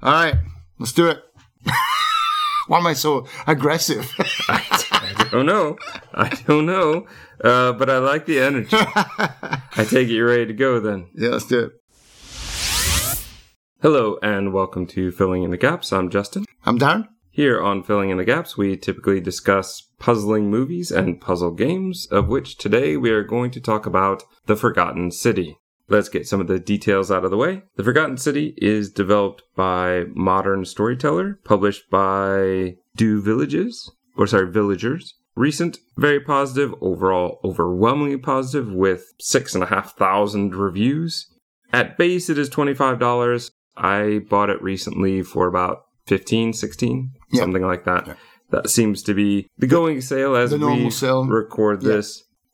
All right, let's do it. Why am I so aggressive? I don't know. I don't know. Uh, but I like the energy. I take it you're ready to go then. yeah, let's do it. Hello and welcome to Filling in the Gaps. I'm Justin. I'm Darren. Here on Filling in the Gaps, we typically discuss puzzling movies and puzzle games, of which today we are going to talk about The Forgotten City. Let's get some of the details out of the way. The Forgotten City is developed by Modern Storyteller, published by Dear Villages, or sorry, Villagers. Recent, very positive, overall overwhelmingly positive, with six and a half thousand reviews. At base, it is $25. I bought it recently for about 15, 16, Yeah. something like that. Yeah. That seems to be the going sale as The normal we sale. record Yeah.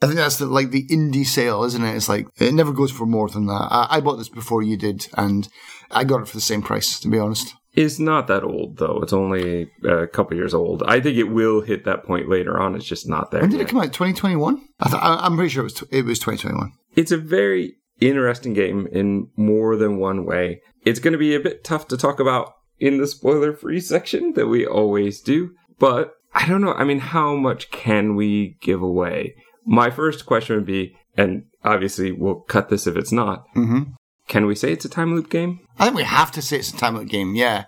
I think that's the, like the indie sale, isn't it? It's like it never goes for more than that. I, I bought this before you did, and I got it for the same price. To be honest, It's not that old though. It's only uh, a couple years old. I think it will hit that point later on. It's just not there. when did yet. it come out? Twenty twenty one. I th- I- I'm pretty sure it was. Tw- it was twenty twenty one. It's a very interesting game in more than one way. It's going to be a bit tough to talk about in the spoiler free section that we always do, but I don't know. I mean, how much can we give away? My first question would be, and obviously we'll cut this if it's not, Mm-hmm. can we say it's a time loop game? I think we have to say it's a time loop game. Yeah,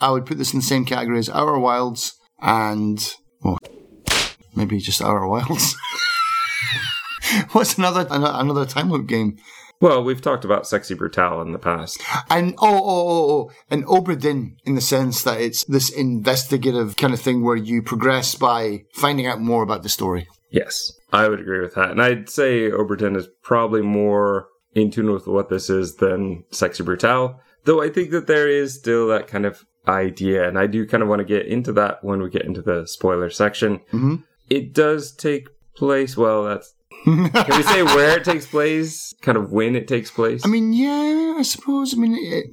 I would put this in the same category as Outer Wilds and well, maybe just Outer Wilds. What's another another time loop game? Well, we've talked about Sexy Brutal in the past. And oh, oh, oh, oh, and Obra Dinn in the sense that it's this investigative kind of thing where you progress by finding out more about the story. Yes, I would agree with that. And I'd say Obra Dinn is probably more in tune with what this is than Sexy Brutal. Though I think that there is still that kind of idea, and I do kind of want to get into that when we get into the spoiler section. Mhm. It does take place, well, that's. Can we say where it takes place? Kind of when it takes place? I mean, yeah, I suppose. I mean, it,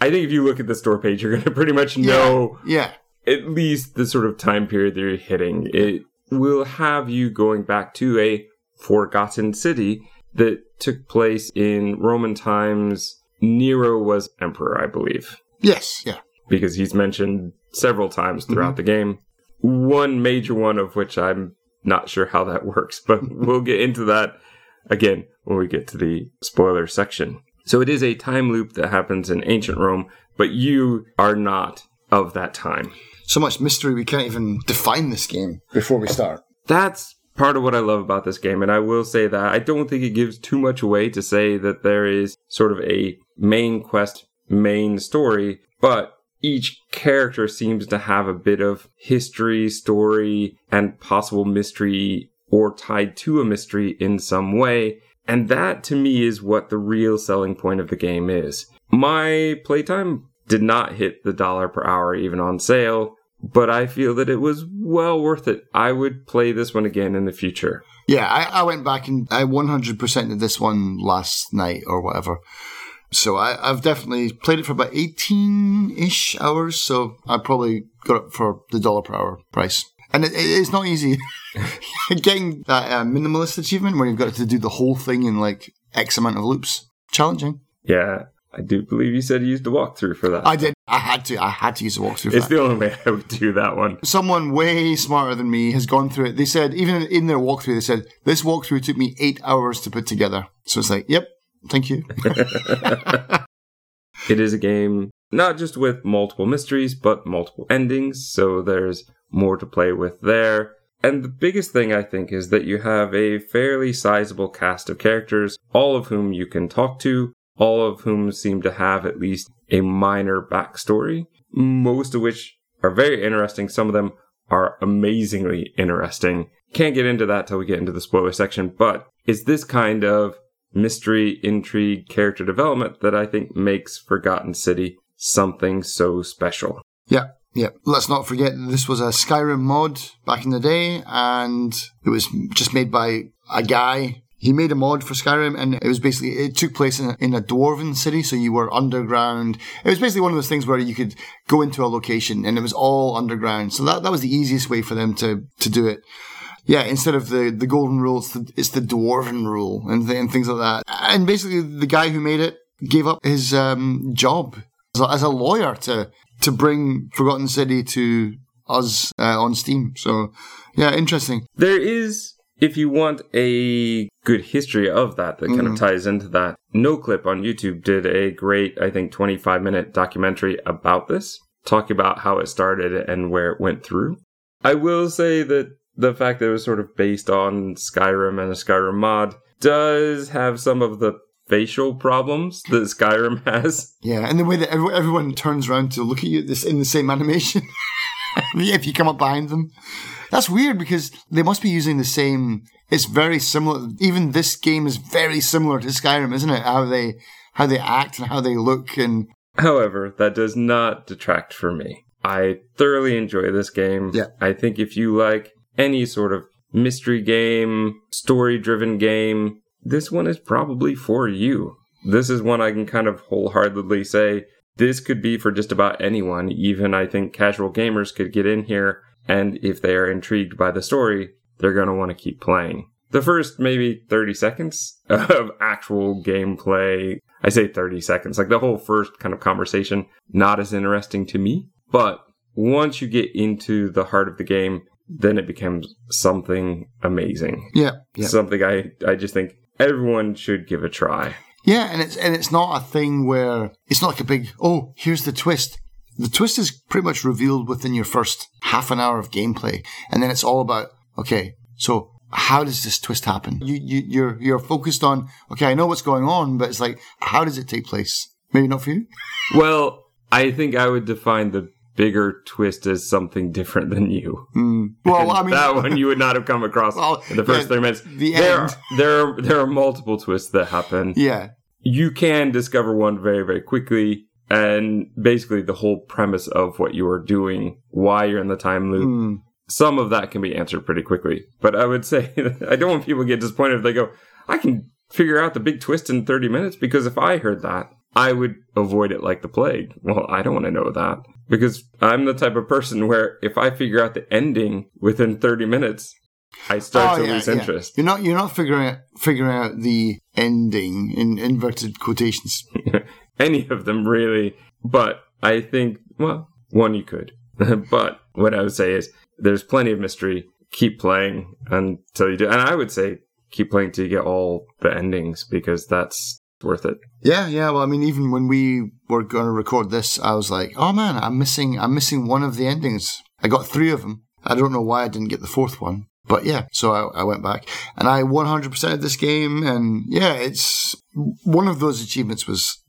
I think if you look at the store page, you're going to pretty much know yeah, at least the sort of time period that you're hitting. It will have you going back to a forgotten city that took place in Roman times. Nero was emperor, I believe, yes, yeah. because he's mentioned several times throughout mm-hmm. the game. One major one of which I'm not sure how that works, but we'll get into that again when we get to the spoiler section. So it is a time loop that happens in ancient Rome, but you are not of that time. So much mystery we can't even define this game before we start. that's part of what I love about this game. And I will say that I don't think it gives too much away to say that there is sort of a main quest, main story, but each character seems to have a bit of history, story, and possible mystery or tied to a mystery in some way. And that to me is what the real selling point of the game is. My playtime did not hit the dollar per hour even on sale, but I feel that it was well worth it. I would play this one again in the future. Yeah, I, I went back and I 100% did this one last night or whatever. So I, I've definitely played it for about 18 ish hours. So I probably got it for the dollar per hour price. And it, it- it's not easy getting that uh, minimalist achievement where you've got to do the whole thing in like X amount of loops. Challenging. Yeah, I do believe you said you used a walkthrough for that. I did. I had to. I had to use a walkthrough. For it's that. the only way I would do that one. Someone way smarter than me has gone through it. They said, even in their walkthrough, they said, this walkthrough took me eight hours to put together. So it's like, yep, thank you. It is a game not just with multiple mysteries, but multiple endings, so there's more to play with there. And the biggest thing I think is that you have a fairly sizable cast of characters, all of whom you can talk to, all of whom seem to have at least a minor backstory, most of which are very interesting. Some of them are amazingly interesting. Can't get into that till we get into the spoiler section, but it's this kind of mystery, intrigue, character development that I think makes Forgotten City something so special. Yeah, yeah. Let's not forget this was a Skyrim mod back in the day, and it was just made by a guy. He made a mod for Skyrim, and it was basically it took place in a, in a dwarven city, so you were underground. It was basically one of those things where you could go into a location, and it was all underground. So that that was the easiest way for them to to do it. Yeah, instead of the, the golden rule, it's the, it's the dwarven rule and, th- and things like that. And basically, the guy who made it gave up his um, job as a, as a lawyer to to bring Forgotten City to us uh, on Steam. So, yeah, interesting. There is, if you want a good history of that, that kind of mm. ties into that. No Clip on YouTube did a great, I think, 25 minute documentary about this, talking about how it started and where it went through. I will say that the fact that it was sort of based on Skyrim and a Skyrim mod does have some of the facial problems that Skyrim has. Yeah, and the way that everyone turns around to look at you this in the same animation. if you come up behind them, that's weird because they must be using the same. It's very similar. Even this game is very similar to Skyrim, isn't it? How they how they act and how they look and However, that does not detract for me. I thoroughly enjoy this game. Yeah. I think if you like any sort of mystery game, story driven game, this one is probably for you. This is one I can kind of wholeheartedly say this could be for just about anyone. Even I think casual gamers could get in here, and if they are intrigued by the story, they're going to want to keep playing. The first maybe 30 seconds of actual gameplay, I say 30 seconds, like the whole first kind of conversation, not as interesting to me. But once you get into the heart of the game, then it becomes something amazing. yeah, yeah, Something I, I just think everyone should give a try. yeah. And it's and it's not a thing where it's not like a big oh here's the twist. The twist is pretty much revealed within your first half an hour of gameplay, and then it's all about okay, so how does this twist happen? You you you're you're focused on okay, I know what's going on, but it's like how does it take place? Maybe not for you. Well, I think I would define the bigger twist as something different than you. Hmm. Well, I mean, that one you would not have come across Well, in the first yeah, three minutes. the there, end. there, are, there are multiple twists that happen. yeah, You can discover one very, very quickly, and basically the whole premise of what you are doing, why you're in the time loop. Hmm. Some of that can be answered pretty quickly. But I would say I don't want people to get disappointed if they go, "I can figure out the big twist in 30 minutes," because if I heard that, I would avoid it like the plague. Well, I don't want to know that because I'm the type of person where if I figure out the ending within 30 minutes, I start Oh, to yeah, lose yeah. interest. You're not you're not figuring out figuring out the ending in inverted quotations. Any of them really. But I think, well, one you could. but what I would say is there's plenty of mystery. Keep playing until you do. And I would say keep playing till you get all the endings because that's worth it. Yeah, yeah. Well, I mean, even when we were going to record this, I was like, "Oh man, I'm missing I'm missing one of the endings. I got three of them. I don't know why I didn't get the fourth one." But yeah, so I, I went back and I 100% of this game, and yeah, it's one of those achievements was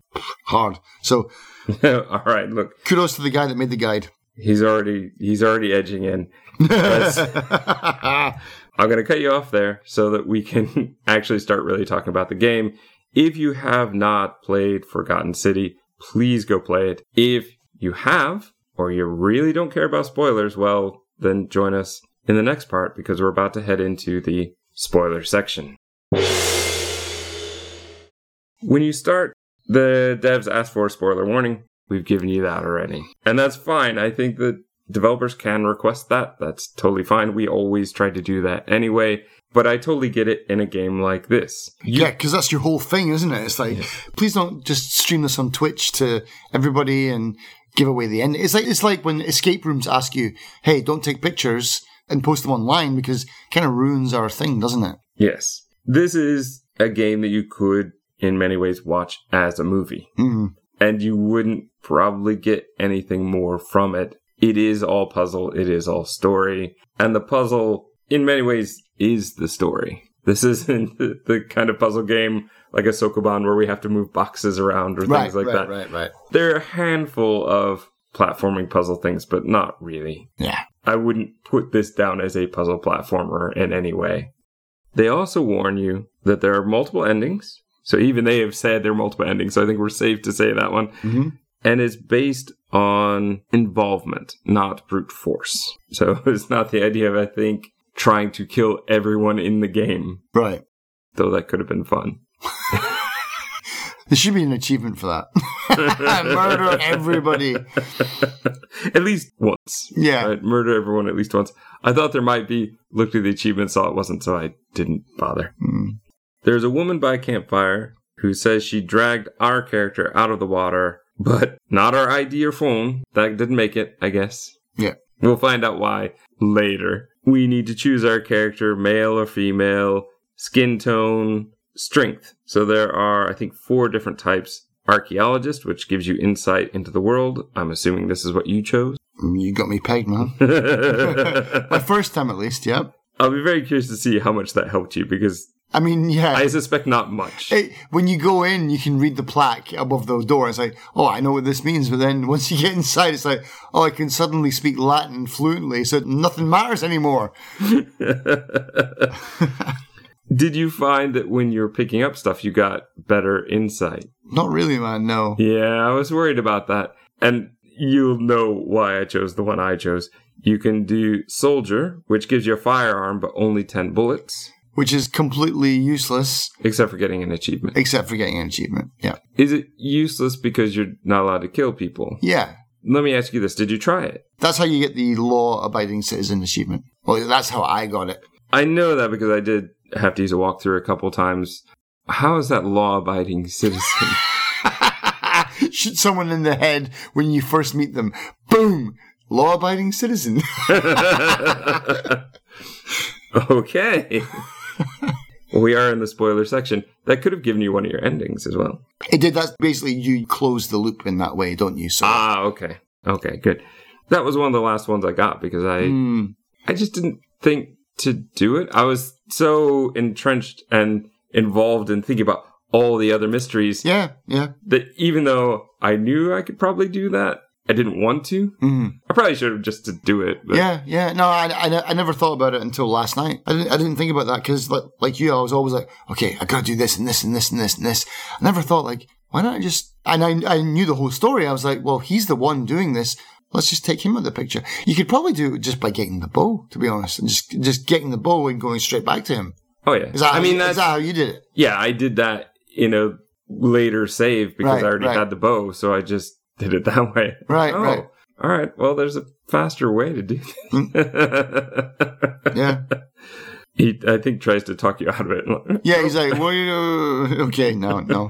hard. So all right, look, kudos to the guy that made the guide. he's already he's already edging in. I'm going to cut you off there so that we can actually start really talking about the game. If you have not played Forgotten City, please go play it. If you have, or you really don't care about spoilers, well, then join us in the next part because we're about to head into the spoiler section. When you start, the devs ask for a spoiler warning. We've given you that already. And that's fine. I think that developers can request that. That's totally fine. We always try to do that anyway. But I totally get it in a game like this. Yeah, because that's your whole thing, isn't it? It's like, please don't just stream this on Twitch to everybody and give away the end. It's like it's like when escape rooms ask you, "Hey, don't take pictures and post them online," because it kind of ruins our thing, doesn't it? Yes. This is a game that you could, in many ways, watch as a movie. Mm. And you wouldn't probably get anything more from it. It is all puzzle, it is all story. And the puzzle, in many ways, is the story. This isn't the, kind of puzzle game like a Sokoban where we have to move boxes around or things like that. right, right. There are a handful of platforming puzzle things, but not really. Yeah. I wouldn't put this down as a puzzle platformer in any way. They also warn you that there are multiple endings. So even they have said there are multiple endings. So I think we're safe to say that one. hmm And it's based on involvement, not brute force. So it's not the idea of, I think, trying to kill everyone in the game, Right. though that could have been fun. There should be an achievement for that. Murder everybody. at least once. Yeah. Right? Murder everyone at least once. I thought there might be, looked at the achievement, saw it wasn't, so I didn't bother. Mm. There's a woman by a campfire who says she dragged our character out of the water but not our ID or phone. That didn't make it, I guess. Yeah. We'll find out why later. We need to choose our character, male or female, skin tone, strength. So there are, I think, four different types. Archaeologist, which gives you insight into the world. I'm assuming this is what you chose. Mm, You got me pegged, man. My first time at least, yep. I'll be very curious to see how much that helped you because I mean, yeah. I suspect not much. Hey, when you go in, you can read the plaque above the door. It's like, oh, I know what this means. But then once you get inside, it's like, oh, I can suddenly speak Latin fluently, so nothing matters anymore. Did you find that when you're picking up stuff, you got better insight? Not really, man. No. Yeah, I was worried about that. And you'll know why I chose the one I chose. You can do soldier, which gives you a firearm, but only 10 bullets, Which is completely useless, except for getting an achievement. except for getting an achievement. Yeah. Is it useless because you're not allowed to kill people? Yeah. Let me ask you this Did you try it? That's how you get the law abiding citizen achievement. Well, that's how I got it. I know that because I did have to use a walkthrough a couple times. How is that law abiding citizen? Shoot someone in the head when you first meet them. Boom! Law abiding citizen. okay. we are in the spoiler section. That could have given you one of your endings as well. it did. That's basically you close the loop in that way, don't you? So. Ah, okay. Okay, good. That was one of the last ones I got because I Hmm. I just didn't think to do it. I was so entrenched and involved in thinking about all the other mysteries Yeah, yeah. that even though I knew I could probably do that, I didn't want to. hmm I probably should have just to do it. But Yeah, yeah. No, I, I, I never thought about it until last night. I didn't, I didn't think about that because, like, like you, I was always like, okay, I gotta do this and this and this and this and this. I never thought, like, why not just, and I, I knew the whole story. I was like, well, he's the one doing this. Let's just take him out of the picture. You could probably do it just by getting the bow, to be honest, and just, just getting the bow and going straight back to him. Oh yeah. Is that, I mean is that's that how you did it? yeah, I did that in a later save because Right, I already right. had the bow, so I just did it that way. Right, Oh, right. All right. Well, there's a faster way to do hmm. this. Yeah. he, I think, tries to talk you out of it. Yeah, he's like, well, you okay, no, no.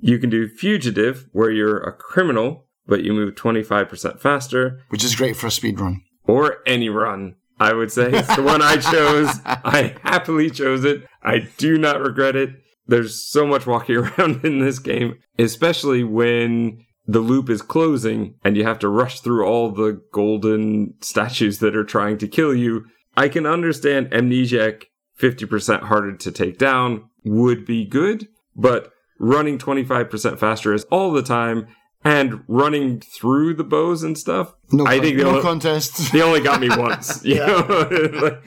You can do fugitive, where you're a criminal, but you move 25% faster, Which is great for a speed run. or any run. I would say it's the one I chose. I happily chose it. I do not regret it. There's so much walking around in this game, especially when the loop is closing and you have to rush through all the golden statues that are trying to kill you. I can understand Amnesiac 50% harder to take down would be good, but running 25% faster is all the time and running through the bows and stuff. No, I think the no only- contest. they only got me once. Know? Like,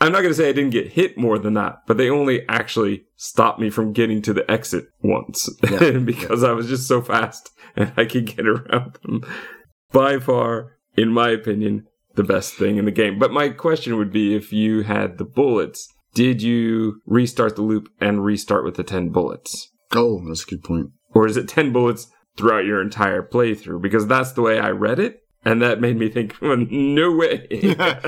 I'm not going to say I didn't get hit more than that, but they only actually stopped me from getting to the exit once Yeah. because I was just so fast and I could get around them. By far, in my opinion, the best thing in the game. But my question would be if you had the bullets, did you restart the loop and restart with the 10 bullets? Oh, that's a good point. Or is it 10 bullets throughout your entire playthrough? Because that's the way I read it. And that made me think, well, no way.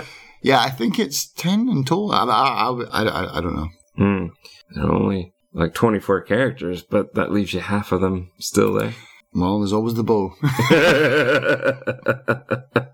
Yeah, I think it's 10 in total. I, I, I, I, I don't know. Hmm. There are only like 24 characters, but that leaves you half of them still there. Well, there's always the bow.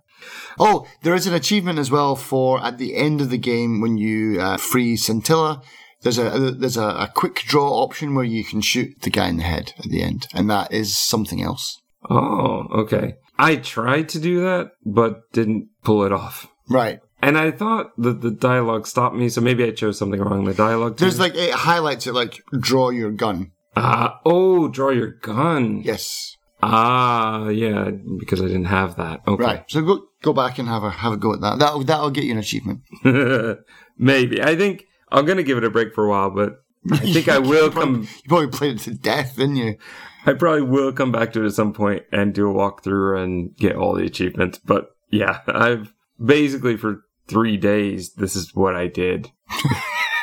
oh, there is an achievement as well for at the end of the game when you uh, free Scintilla. There's a there's a, a quick draw option where you can shoot the guy in the head at the end, and that is something else. oh, okay. I tried to do that, but didn't pull it off. Right. And I thought that the dialogue stopped me, so maybe I chose something wrong in the dialogue. too. There's like it highlights it like draw your gun. Ah, oh, draw your gun. Yes. Ah, yeah, because I didn't have that. Okay. Right. So go go back and have a have a go at that. That that'll get you an achievement. maybe. I think I'm gonna give it a break for a while, but I think I will come. You probably played it to death, didn't you? I probably will come back to it at some point and do a walkthrough and get all the achievements. But yeah, I've basically for three days, this is what I did.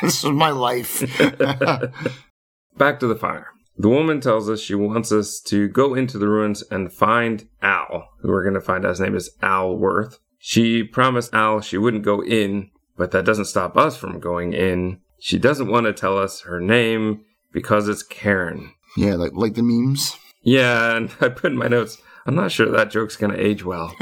This is my life. Back to the fire. The woman tells us she wants us to go into the ruins and find Al, who we're going to find out his name is Al Worth. She promised Al she wouldn't go in, but that doesn't stop us from going in. She doesn't want to tell us her name because it's Karen. yeah, like like the memes. Yeah, and I put in my notes. I'm not sure that joke's gonna age well,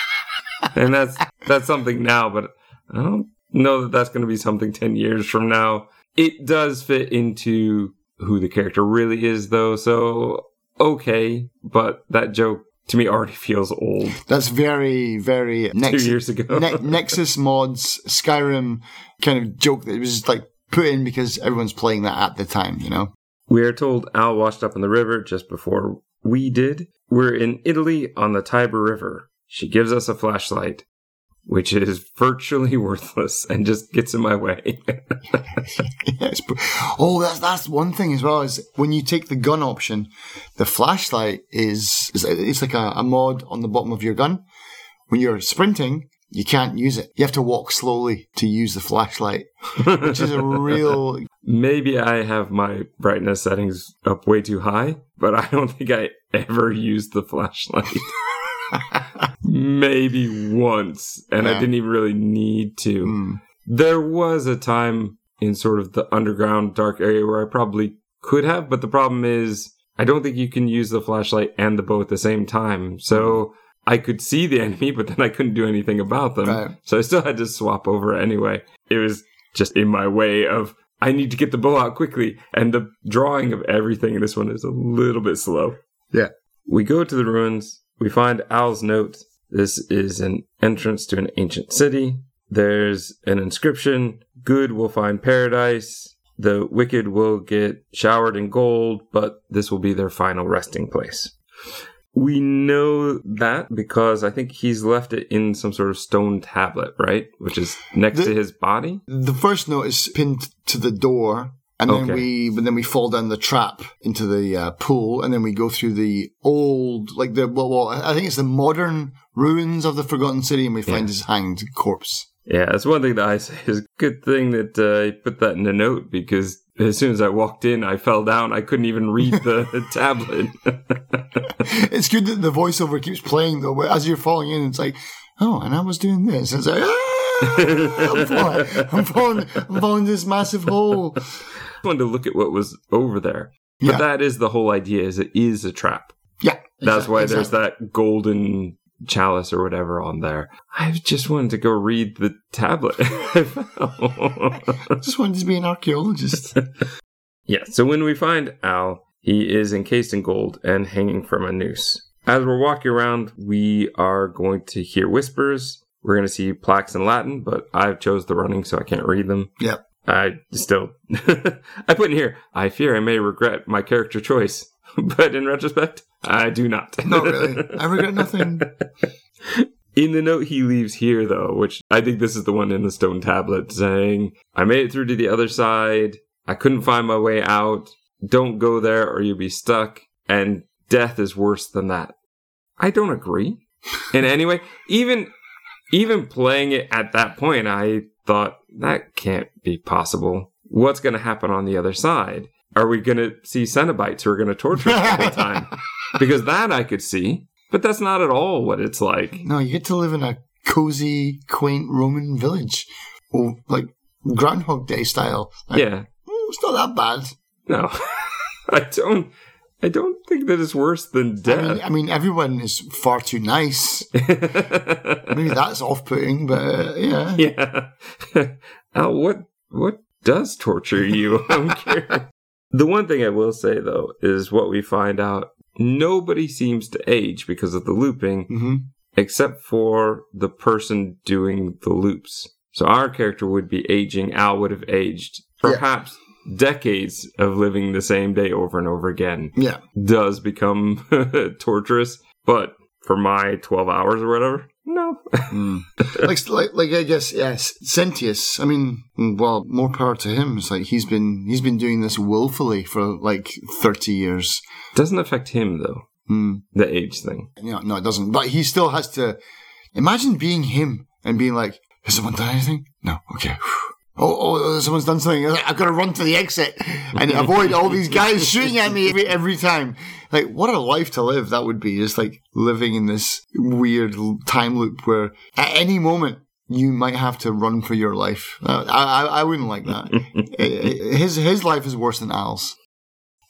and that's that's something now, but I don't know that that's gonna be something ten years from now. It does fit into who the character really is, though. So okay, but that joke to me already feels old. That's very, very Two years ago. Ne- Nexus mods Skyrim kind of joke that it was just like put in because everyone's playing that at the time, you know? We are told Al washed up in the river just before we did. We're in Italy on the Tiber River. She gives us a flashlight, which is virtually worthless and just gets in my way. yes. Oh, that's that's one thing as well. Is when you take the gun option, the flashlight is, is it's like a, a mod on the bottom of your gun. When you're sprinting, you can't use it. You have to walk slowly to use the flashlight, which is a real. Maybe I have my brightness settings up way too high, but I don't think I ever used the flashlight. Maybe once, and I didn't even really need to. Mm. There was a time in sort of the underground dark area where I probably could have, but the problem is I don't think you can use the flashlight and the bow at the same time. So I could see the enemy, but then I couldn't do anything about them. Right. So I still had to swap over anyway. It was just in my way of I need to get the bow out quickly, and the drawing of everything in this one is a little bit slow. Yeah. We go to the ruins. We find Al's note. This is an entrance to an ancient city. There's an inscription Good will find paradise. The wicked will get showered in gold, but this will be their final resting place. We know that because I think he's left it in some sort of stone tablet, right? Which is next The- to his body. The first note is pinned to the door, and then Okay. we but then we fall down the trap into the uh, pool, and then we go through the old, like the well, well, I think it's the modern ruins of the Forgotten City, and we find Yeah. his hanged corpse. Yeah, that's one thing that I say is good thing that uh, I put that in a note because as soon as I walked in, I fell down. I couldn't even read the, tablet. it's good that the voiceover keeps playing though. but As you're falling in, it's like, oh, and I was doing this. And it's like, ah, I'm falling, I'm falling, I'm falling this massive hole. I wanted to look at what was over there. But Yeah. that is the whole idea is it is a trap. Yeah, That's exactly, why there's exactly. that golden chalice or whatever on there. I just wanted to go read the tablet. I just wanted to be an archaeologist. yeah, so when we find Al, he is encased in gold and hanging from a noose. As we're walking around, we are going to hear whispers. We're going to see plaques in Latin, but I've chose the running, so I can't read them. Yep. I still, I put in here, I fear I may regret my character choice, but in retrospect, I do not. Not really. I regret nothing. In the note he leaves here, though, which I think this is the one in the stone tablet saying, I made it through to the other side. I couldn't find my way out. Don't go there or you'll be stuck. And death is worse than that. I don't agree. in any way, even, even playing it at that point, I thought that can't be possible. What's going to happen on the other side? Are we going to see Cenobites who are going to torture us the whole time? Because that I could see. But that's not at all what it's like. No, you get to live in a cozy, quaint Roman village. Oh, like Groundhog Day style. Like, Yeah. "Mm, it's not that bad. No. I don't I don't think that it's worse than I mean, death. I mean, everyone is far too nice. Maybe that's off-putting, but uh, yeah. yeah. Al, what what does torture you? I'm curious. The one thing I will say though is what we find out nobody seems to age because of the looping hmm except for the person doing the loops. So our character would be aging, Al would have aged perhaps decades of living the same day over and over again. Yeah. does become torturous, but for my 12 hours or whatever, no. Mm. like, like, like I guess, yes, Sentius. I mean, well, more power to him. It's like he's been he's been doing this willfully for like thirty years. Doesn't affect him though, Mm. the age thing. No, no, it doesn't. But he still has to imagine being him and being like, "Has someone done anything? No. Okay. Whew. Oh, oh, someone's done something. I've got to run to the exit and avoid all these guys shooting at me every, every time. Like, what a life to live that would be. Just like living in this weird time loop where at any moment you might have to run for your life. Uh, I, I, I wouldn't like that. his, his life is worse than Al's.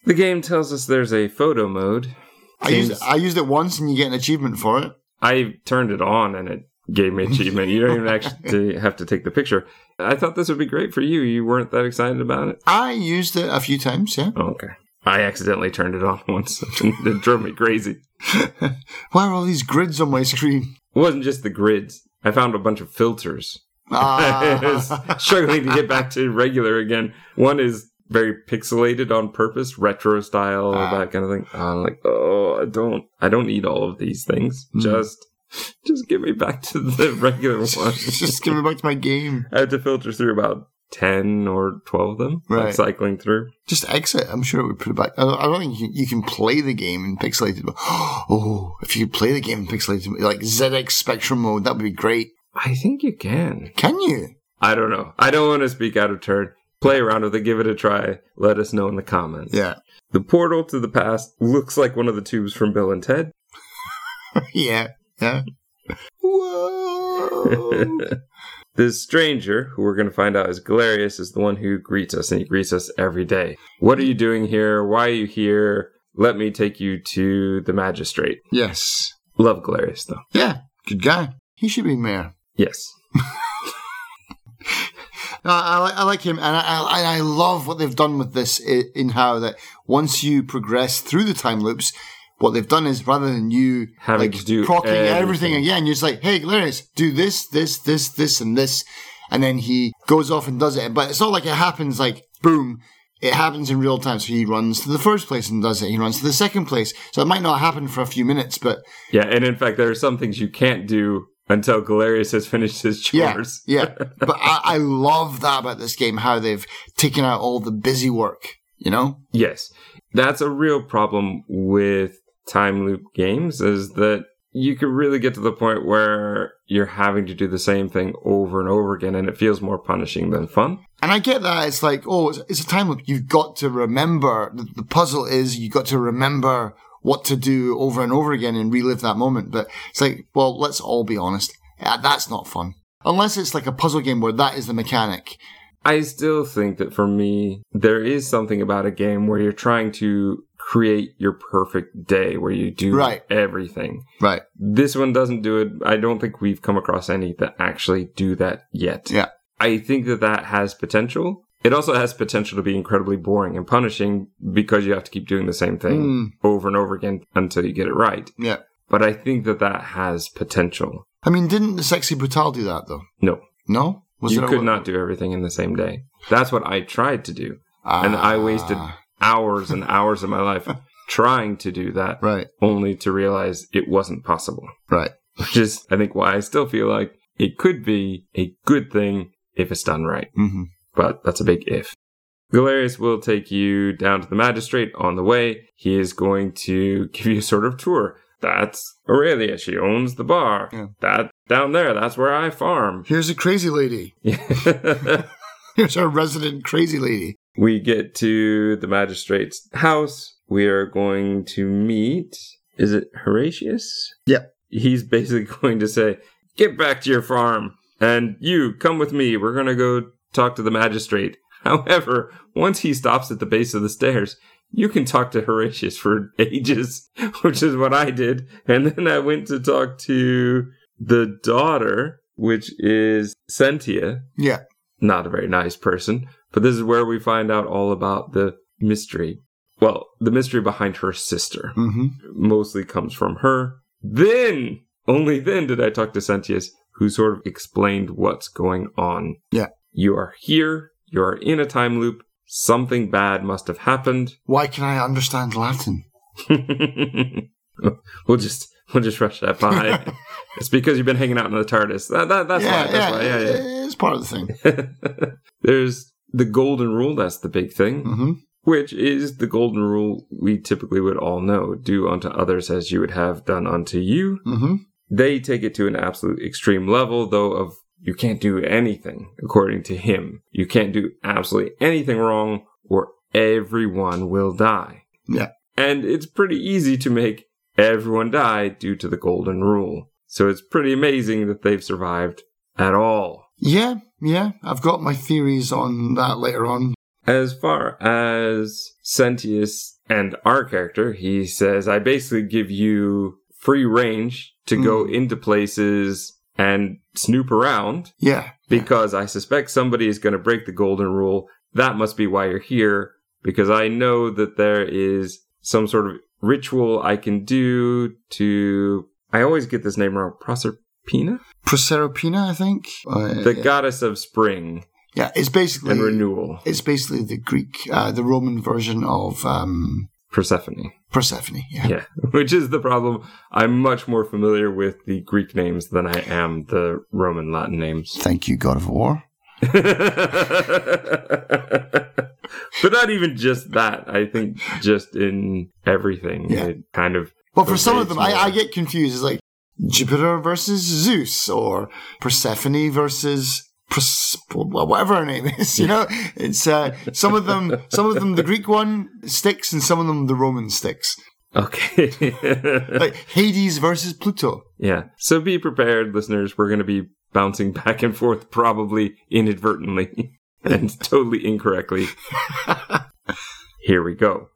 The game tells us there's a photo mode. I used, I used it once and you get an achievement for it. I turned it on and it gave me achievement. you don't even actually have to take the picture. I thought this would be great for you. You weren't that excited about it? I used it a few times, yeah. Oh, okay. I accidentally turned it on once. it drove me crazy. Why are all these grids on my screen? It wasn't just the grids. I found a bunch of filters. I was Ah. struggling to get back to regular again. One is very pixelated on purpose, retro style, Ah. that kind of thing. I'm like, oh, I don't, I don't need all of these things. Hmm. Just, just get me back to the regular one. Just give me back to my game. I had to filter through about ten or twelve of them, like cycling through. Just exit. I'm sure it would put it back. I don't, I don't think you can, you can play the game in pixelated. But oh, if you could play the game in pixelated, like ZX Spectrum mode, that would be great. I think you can. Can you? I don't know. I don't want to speak out of turn. Play around with it, give it a try. Let us know in the comments. Yeah. The portal to the past looks like one of the tubes from Bill and Ted. yeah. Yeah. Whoa. this stranger, who we're going to find out is Galerius, is the one who greets us, and he greets us every day. What are you doing here? Why are you here? Let me take you to the magistrate. yes. Love Galerius, though. Yeah. Good guy. He should be mayor. Yes. No, I, like I like him, and I, I, I love what they've done with this in how that once you progress through the time loops, what they've done is rather than you Having like to do procking everything. everything. again, you're just like, hey, Galerius, do this, this, this, this, and this, and then he goes off and does it. But it's not like it happens like boom. It happens in real time. So he runs to the first place and does it. He runs to the second place. So it might not happen for a few minutes, but Yeah, and in fact, there are some things you can't do until Galerius has finished his Yeah, chores. yeah. but I, I love that about this game, how they've taken out all the busy work, you know? Yes. That's a real problem with time loop games is that you can really get to the point where you're having to do the same thing over and over again and it feels more punishing than fun. And I get that. It's like, oh, it's, it's a time loop. You've got to remember. The, the puzzle is you've got to remember what to do over and over again and relive that moment. But it's like, well, let's all be honest. Uh, That's not fun. Unless it's like a puzzle game where that is the mechanic. I still think that for me, there is something about a game where you're trying to create your perfect day where you do Right. everything. Right. This one doesn't do it. I don't think we've come across any that actually do that yet. Yeah. I think that that has potential. It also has potential to be incredibly boring and punishing because you have to keep doing the same thing Mm, over and over again until you get it right. yeah. But I think that that has potential. I mean, didn't the Sexy Brutal do that though? No, No? Was you there a- could not do everything in the same day. That's what I tried to do. and I wasted Ah, hours and hours of my life trying to do that, Right. only to realize it wasn't possible. Right. Which is, I think, why I still feel like it could be a good thing if it's done right. hmm But that's a big if. Galerius will take you down to the magistrate on the way. He is going to give you a sort of tour. That's Aurelia. She owns the bar. Yeah. That down there, that's where I farm. Here's a crazy lady. Here's our resident crazy lady. We get to the magistrate's house. We are going to meet. Is it Horatius? Yeah. He's basically going to say, Get back to your farm. And you, come with me. We're going to go talk to the magistrate. However, once he stops at the base of the stairs, you can talk to Horatius for ages, which is what I did. And then I went to talk to the daughter, which is Sentia Yeah. not a very nice person. But this is where we find out all about the mystery. Well, the mystery behind her sister hmm mostly comes from her. Then, only then did I talk to Sentius, who sort of explained what's going on. Yeah. You are here. You are in a time loop. Something bad must have happened. Why can I understand Latin? we'll just we'll just rush that by. it's because you've been hanging out in the TARDIS. That, that, that's yeah, why. That's why. Yeah, yeah. It's part of the thing. There's the golden rule. That's the big thing. hmm which is the golden rule we typically would all know do unto others as you would have done unto you. hmm They take it to an absolute extreme level, though, of you can't do anything according to him. You can't do absolutely anything wrong, or everyone will die. Yeah. And it's pretty easy to make everyone die due to the golden rule. So it's pretty amazing that they've survived at all. Yeah, yeah. I've got my theories on that later on. As far as Sentius and our character, he says, I basically give you free range to go Mm. into places and snoop around Yeah. because I suspect somebody is going to break the golden rule. That must be why you're here because I know that there is some sort of ritual I can do to. I always get this name wrong. Proserpina? Proserpina, I think. Uh, The yeah. goddess of spring yeah, it's basically and renewal. it's basically the Greek, uh, the Roman version of um, Persephone. Persephone. Yeah. Yeah, which is the problem. I'm much more familiar with the Greek names than I am the Roman Latin names. Thank you, God of War. but not even just that. I think just in everything, Yeah. it kind of. But for some of them, I, I get confused. It's like Jupiter versus Zeus or Persephone versus whatever her name is. You know, it's uh, some of them. Some of them the Greek one sticks, and some of them the Roman sticks. Okay. Like Hades versus Pluto. yeah. So be prepared, listeners. We're going to be bouncing back and forth, probably inadvertently and totally incorrectly. Here we go.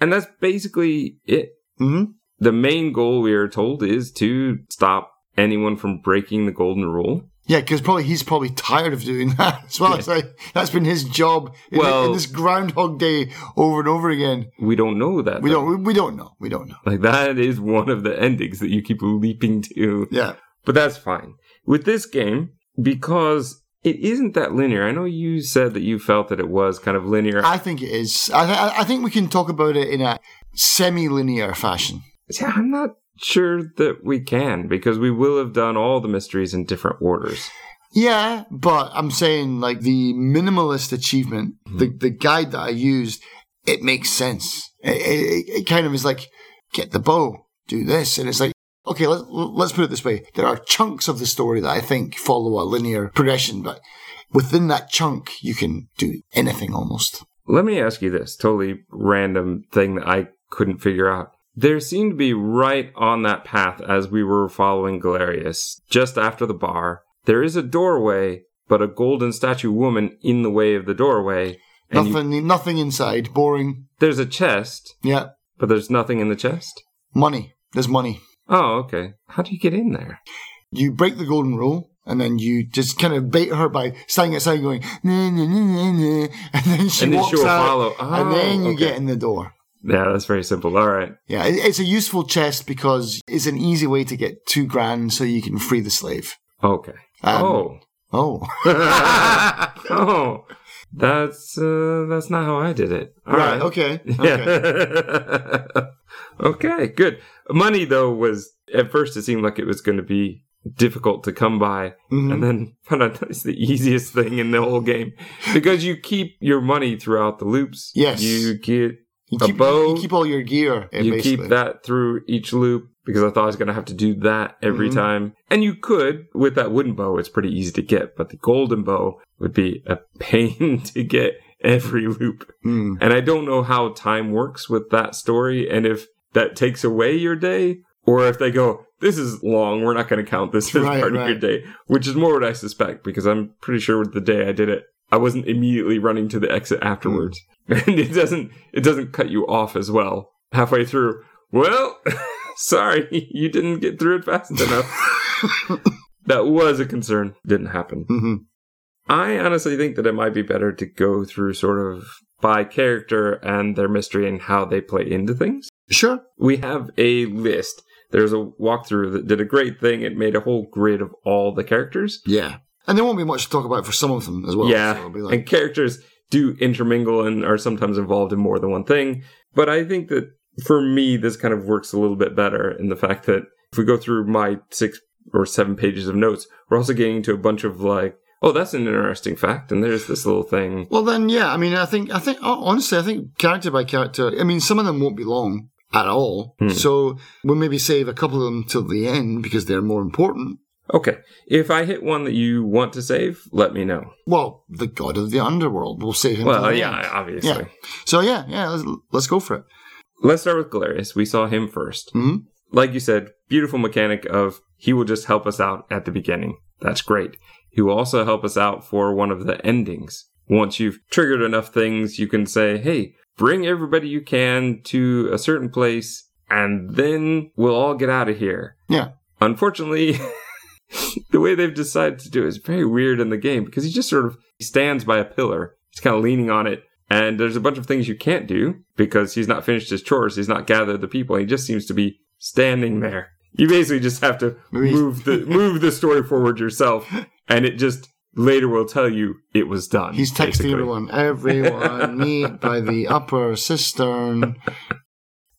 And that's basically it. hmm The main goal we are told is to stop anyone from breaking the golden rule. Yeah, because probably he's probably tired of doing that as well. It's like that's been his job in, Well- in this Groundhog Day over and over again. We don't know that. We though. don't. We, we don't know. We don't know. Like that is one of the endings that you keep leaping to. Yeah. But that's fine. With this game, because it isn't that linear. I know you said that you felt that it was kind of linear. I think it is. I, th- I think we can talk about it in a semi-linear fashion. Yeah, I'm not sure that we can because we will have done all the mysteries in different orders. Yeah, but I'm saying like the minimalist achievement, the hmm. the guide that I used, it makes sense. It, it, it kind of is like get the bow, do this, and it's like okay, let, let's put it this way: there are chunks of the story that I think follow a linear progression, but within that chunk, you can do anything almost. Let me ask you this totally random thing that I couldn't figure out. There seemed to be right on that path as we were following Galerius, just after the bar. There is a doorway, but a golden statue woman in the way of the doorway. And you- Nothing, nothing inside. Boring. there's a chest, Yeah, but there's nothing in the chest. money. There's money. Oh, okay. How do you get in there? you break the golden rule and then you just kind of bait her by standing outside going nah, nah, nah, nah, and then she and then walks she'll out follow. and Oh, then ah, you okay. get in the door Yeah, that's very simple. All right. yeah it's a useful chest because it's an easy way to get two grand so you can free the slave Okay. Um, oh. oh oh. That's uh, that's not how I did it. All right right. okay okay Yeah. okay, good. Money though was at first it seemed like it was going to be difficult to come by, Mhm. and then found out it's the easiest thing in the whole game because you keep your money throughout the loops. Yes. you get you keep, bow, you keep all your gear uh, you basically. keep that through each loop because I thought I was going to have to do that every Mhm. time. And you could with that wooden bow; it's pretty easy to get, but the golden bow would be a pain to get every loop. Mm. And I don't know how time works with that story and if that takes away your day or if they go, this is long, we're not going to count this as Right, part of your day, which is more what I suspect because I'm pretty sure with the day I did it, I wasn't immediately running to the exit afterwards. And it doesn't, it doesn't cut you off as well halfway through. Well, sorry, you didn't get through it fast enough. that was a concern. Didn't happen. hmm I honestly think that it might be better to go through sort of by character and their mystery and how they play into things. sure We have a list. There's a walkthrough that did a great thing. It made a whole grid of all the characters. yeah and there won't be much to talk about for some of them as well yeah. so be like, and characters do intermingle and are sometimes involved in more than one thing. But I think that for me, this kind of works a little bit better in the fact that if we go through my six or seven pages of notes, we're also getting to a bunch of like, oh, that's an interesting fact. And there's this little thing. Well, then, yeah. I mean, I think, I think, honestly, I think character by character. I mean, some of them won't be long at all. Hmm. So we'll maybe save a couple of them till the end because they're more important. Okay. If I hit one that you want to save, let me know. Well, the god of the underworld. We'll save him. Well, yeah, end. obviously. Yeah. So yeah, yeah. Let's, let's go for it. Let's start with Galerius. We saw him 1st Mhm. Like you said, beautiful mechanic of he will just help us out at the beginning. That's great. He will also help us out for one of the endings. once you've triggered enough things, you can say, hey, bring everybody you can to a certain place and then we'll all get out of here. Yeah. Unfortunately, the way they've decided to do it is very weird in the game because he just sort of stands by a pillar. He's kind of leaning on it. And there's a bunch of things you can't do because he's not finished his chores. He's not gathered the people. He just seems to be standing there. You basically just have to move the move the story forward yourself, and it just later will tell you it was done. He's texting basically. everyone. Everyone meet by the upper cistern.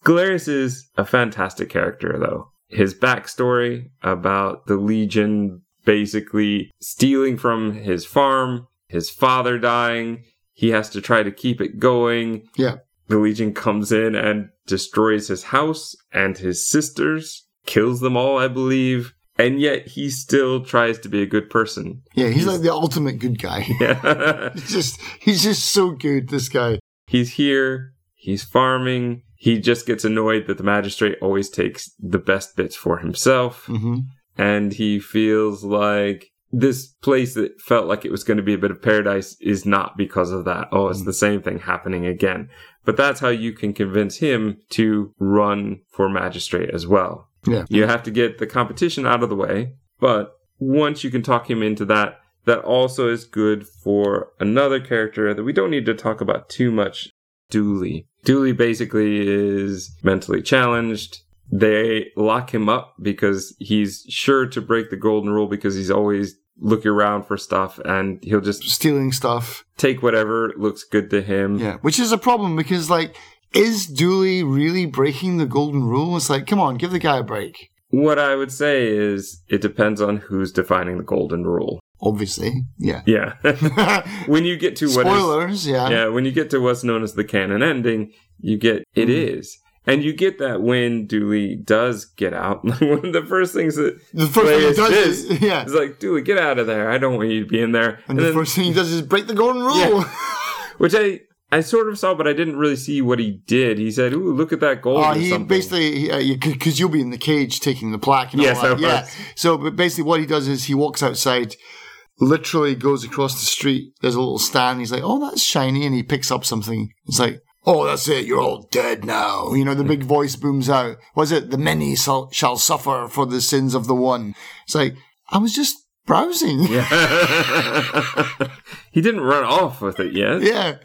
Galerius is a fantastic character, though. His backstory about the Legion basically stealing from his farm, his father dying, he has to try to keep it going. Yeah. The Legion comes in and destroys his house and his sisters, kills them all, I believe, and yet he still tries to be a good person. Yeah, he's like the ultimate good guy. Yeah. He's just he's just so good, this guy. he's here, he's farming, he just gets annoyed that the magistrate always takes the best bits for himself, hmm and he feels like this place that felt like it was going to be a bit of paradise is not because of that. Oh, it's the same thing happening again. But that's how you can convince him to run for magistrate as well. Yeah. You have to get the competition out of the way, but once you can talk him into that, that also is good for another character that we don't need to talk about too much. Dooley. Dooley basically is mentally challenged. They lock him up because he's sure to break the golden rule because he's always looking around for stuff and he'll just Stealing stuff. take whatever looks good to him. Yeah. Which is a problem because like is Dooley really breaking the golden rule? It's like, come on, give the guy a break. What I would say is it depends on who's defining the golden rule. Obviously. Yeah. Yeah. when you get to what is Spoilers, yeah. yeah, when you get to what's known as the canon ending, you get it is. Mm. And you get that when Dooley does get out. One of the first things that The first thing he does is, is, yeah. is like, Dooley, get out of there. I don't want you to be in there. And, the then- first thing he does is break the golden rule. Yeah. which I I sort of saw, but I didn't really see what he did. He said, "Ooh, look at that gold." Or he basically because you'll be in the cage taking the plaque and Yes, all that. Yeah. So, but basically, what he does is he walks outside, literally goes across the street. There's a little stand. He's like, "Oh, that's shiny," and he picks up something. It's like, "Oh, that's it. You're all dead now." You know, the big voice booms out. Was it the many shall, shall suffer for the sins of the one? It's like I was just browsing. Yeah. he didn't run off with it yet. yeah.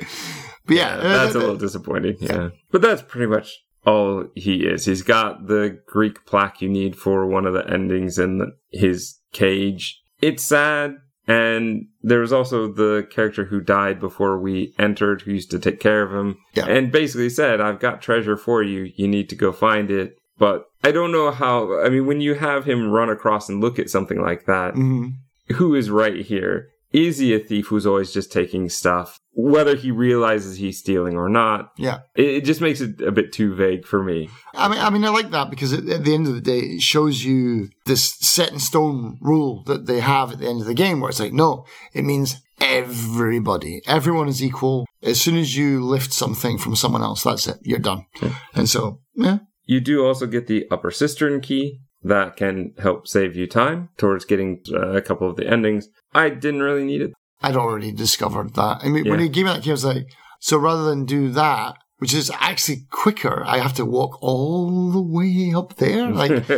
But yeah, Yeah, that's uh, a little disappointing. Yeah. But that's pretty much all he is. He's got the Greek plaque you need for one of the endings in the, his cage. It's sad. And there was also the character who died before we entered, who used to take care of him. Yeah. And basically said, I've got treasure for you. You need to go find it. But I don't know how, I mean, when you have him run across and look at something like that, mhm. who is right here? Is he a thief who's always just taking stuff? Whether he realizes he's stealing or not, yeah. it, it just makes it a bit too vague for me. I mean, I mean, I like that because at, at the end of the day, it shows you this set in stone rule that they have at the end of the game, where it's like, no, it means everybody, everyone is equal. As soon as you lift something from someone else, that's it, you're done. And so, yeah, You do also get the upper cistern key that can help save you time towards getting uh, a couple of the endings. I didn't really need it. I'd already discovered that. I mean, when he gave me that key, I was like, so rather than do that, which is actually quicker, I have to walk all the way up there. Like,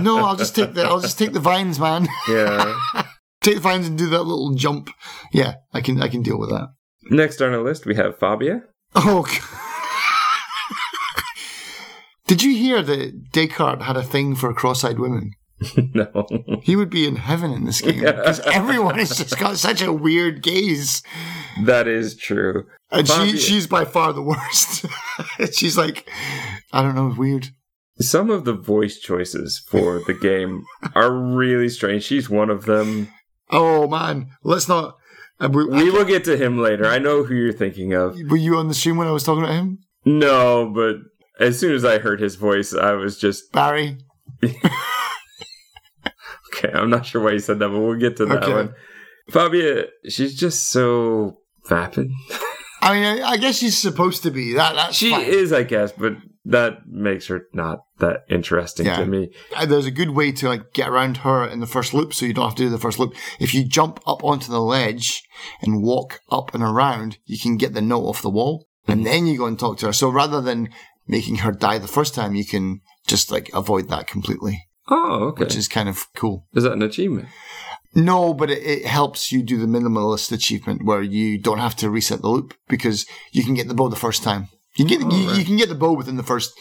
no, I'll just take the, I'll just take the vines, man. yeah. take the vines and do that little jump. Yeah, I can I can deal with that. Next on our list, we have Fabia. Oh. Did you hear that Descartes had a thing for cross-eyed women? no. He would be in heaven in this game because everyone has just got such a weird gaze, that is true. and she she's by far the worst. she's like, I don't know, weird. Some of the voice choices for the game are really strange. She's one of them. Oh man, let's not. Uh, were, We will get to him later. I know who you're thinking of. were you on the stream when I was talking about him, No, but as soon as I heard his voice, I was just Barry? Okay. I'm not sure why you said that, but we'll get to that Okay. one. Fabia, she's just so vapid. I mean, I, I guess she's supposed to be that. That's She fine. is, I guess, but that makes her not that interesting Yeah. to me. Uh, There's a good way to like get around her in the first loop, so you don't have to do the first loop. If you jump up onto the ledge and walk up and around, you can get the note off the wall, and then you go and talk to her. So rather than making her die the first time, you can just like avoid that completely, Oh, okay. which is kind of cool. is that an achievement? No, but it, it helps you do the minimalist achievement where you don't have to reset the loop because you can get the bow the first time. You can get you, right. you can get the bow within the first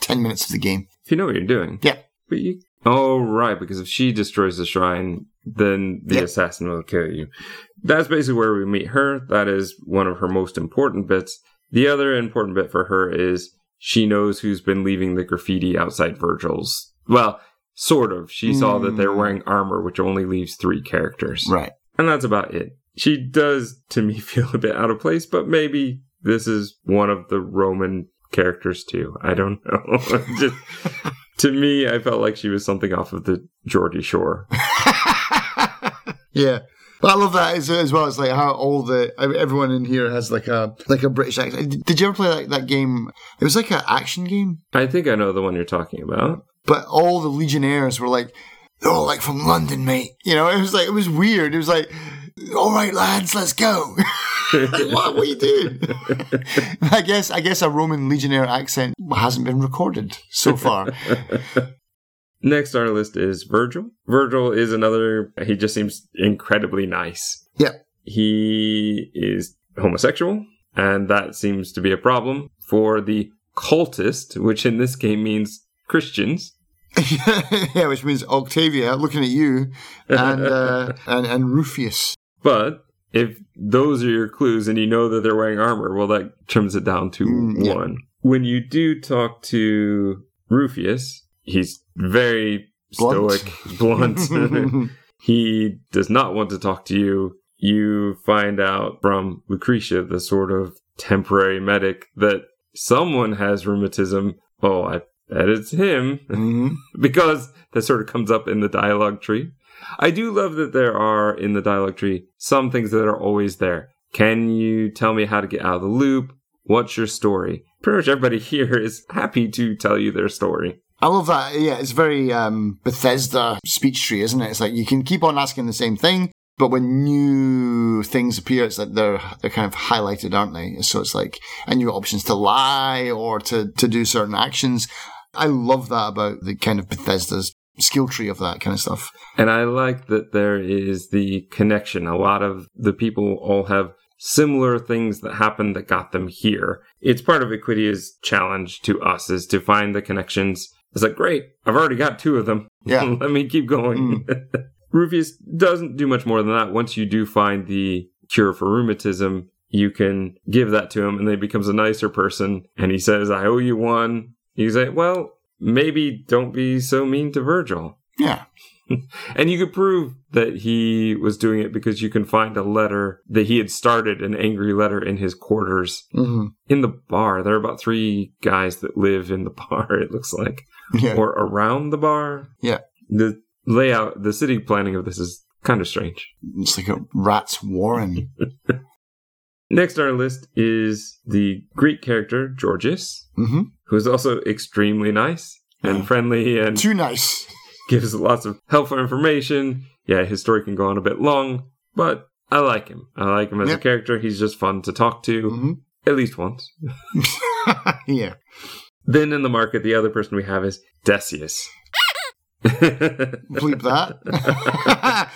ten minutes of the game. If you know what you're doing. Yeah. But you. Oh, right. Because if she destroys the shrine, then the assassin will kill you. That's basically where we meet her. That is one of her most important bits. The other important bit for her is she knows who's been leaving the graffiti outside Virgil's. Well, sort of. She saw that they're Mm. wearing armor, which only leaves three characters. Right. And that's about it. She does, to me, feel a bit out of place, but maybe this is one of the Roman characters too. I don't know. Just, to me, I felt like she was something off of the Geordie Shore. yeah. But I love that as, as well as like how all the everyone in here has like a like a British accent. Did you ever play that, that game? It was like an action game, I think I know the one you're talking about. But all the Legionnaires were like, they're all like from London, mate. You know, it was like it was weird. It was like, all right, lads, let's go. what? What are you doing? I guess I guess a Roman Legionnaire accent hasn't been recorded so far. Next on our list is Virgil. Virgil is another, he just seems incredibly nice. Yeah. He is homosexual, and that seems to be a problem for the cultist, which in this game means Christians. yeah, which means Octavia looking at you and uh, and and Rufius. But if those are your clues and you know that they're wearing armor, well, that trims it down to Mm, yeah. one. When you do talk to Rufius, he's very Blunt. stoic, blunt. he does not want to talk to you. You find out from Lucretia, the sort of temporary medic, that someone has rheumatism. Oh, I bet it's him Mhm. because that sort of comes up in the dialogue tree. I do love that there are in the dialogue tree some things that are always there. Can you tell me how to get out of the loop? What's your story? Pretty much everybody here is happy to tell you their story. I love that. Yeah, it's very um, Bethesda speech tree, isn't it? It's like you can keep on asking the same thing, but when new things appear, it's like they're they're kind of highlighted, aren't they? So it's like and new options to lie or to to do certain actions. I love that about the kind of Bethesda's skill tree of that kind of stuff. And I like that there is the connection. A lot of the people all have similar things that happened that got them here. It's part of Equatia's challenge to us is to find the connections. It's like, great, I've already got two of them. Yeah. Let me keep going. Hmm. Rufius doesn't do much more than that. Once you do find the cure for rheumatism, you can give that to him and then he becomes a nicer person. And he says, I owe you one. You say, well, maybe don't be so mean to Virgil. Yeah. And you could prove that he was doing it because you can find a letter that he had started an angry letter in his quarters hmm in the bar. There are about three guys that live in the bar, it looks like, Yeah. or around the bar. Yeah. The layout, the city planning of this is kind of strange. It's like a rat's warren. Next on our list is the Greek character, Georgius, hmm who is also extremely nice and Yeah. friendly and Too nice. gives lots of helpful information. Yeah, his story can go on a bit long, but I like him. I like him as Yep. a character. He's just fun to talk to, hmm at least once. yeah. Then in the market, the other person we have is Decius. Bleep that.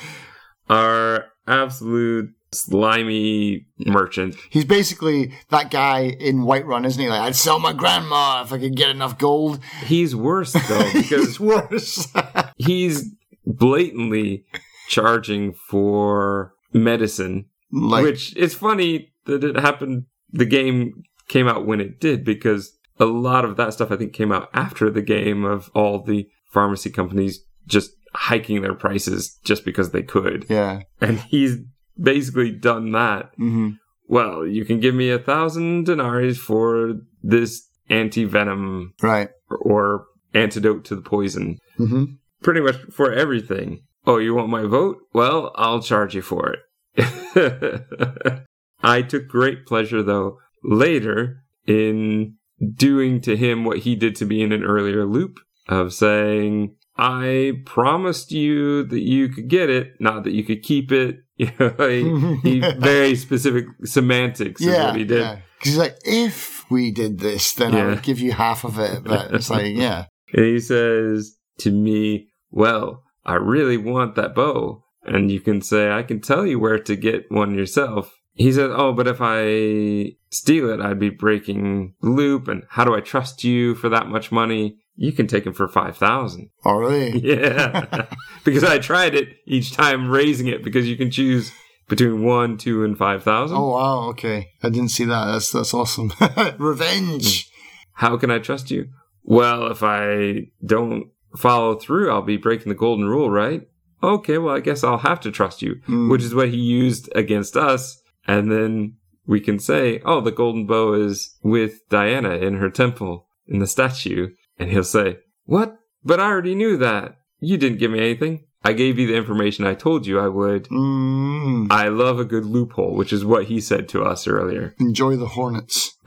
Our absolute slimy merchant. He's basically that guy in Whiterun, isn't he? Like, I'd sell my grandma if I could get enough gold. He's worse though He's because worse. he's blatantly charging for medicine, like, which it's funny that it happened. The game came out when it did because a lot of that stuff I think came out after the game of all the pharmacy companies just hiking their prices just because they could. yeah. And he's basically done that. hmm Well, you can give me a thousand denarii for this anti venom Right. or antidote to the poison. hmm Pretty much for everything. Oh, you want my vote? Well, I'll charge you for it. I took great pleasure, though, later in doing to him what he did to me in an earlier loop of saying, I promised you that you could get it, not that you could keep it. You know, he, he very specific semantics is yeah, what he did. yeah. he's like, if we did this, then I Yeah. would give you half of it. But it's like, yeah, And he says to me, Well, I really want that bow. And you can say, I can tell you where to get one yourself. He says, Oh, but if I steal it, I'd be breaking the loop. And how do I trust you for that much money? You can take them for 5000 oh really? Yeah. because I tried it each time raising it because you can choose between one, two, and 5000 Oh wow, okay. I didn't see that. That's that's awesome. Revenge. How can I trust you? Well, if I don't follow through, I'll be breaking the golden rule, right? Okay, well, I guess I'll have to trust you, Hmm. which is what he used against us. And then we can say, oh, the golden bow is with Diana in her temple, in the statue. And he'll say, what? But I already knew that. You didn't give me anything. I gave you the information I told you I would. Mm. I love a good loophole, which is what he said to us earlier. Enjoy the hornets.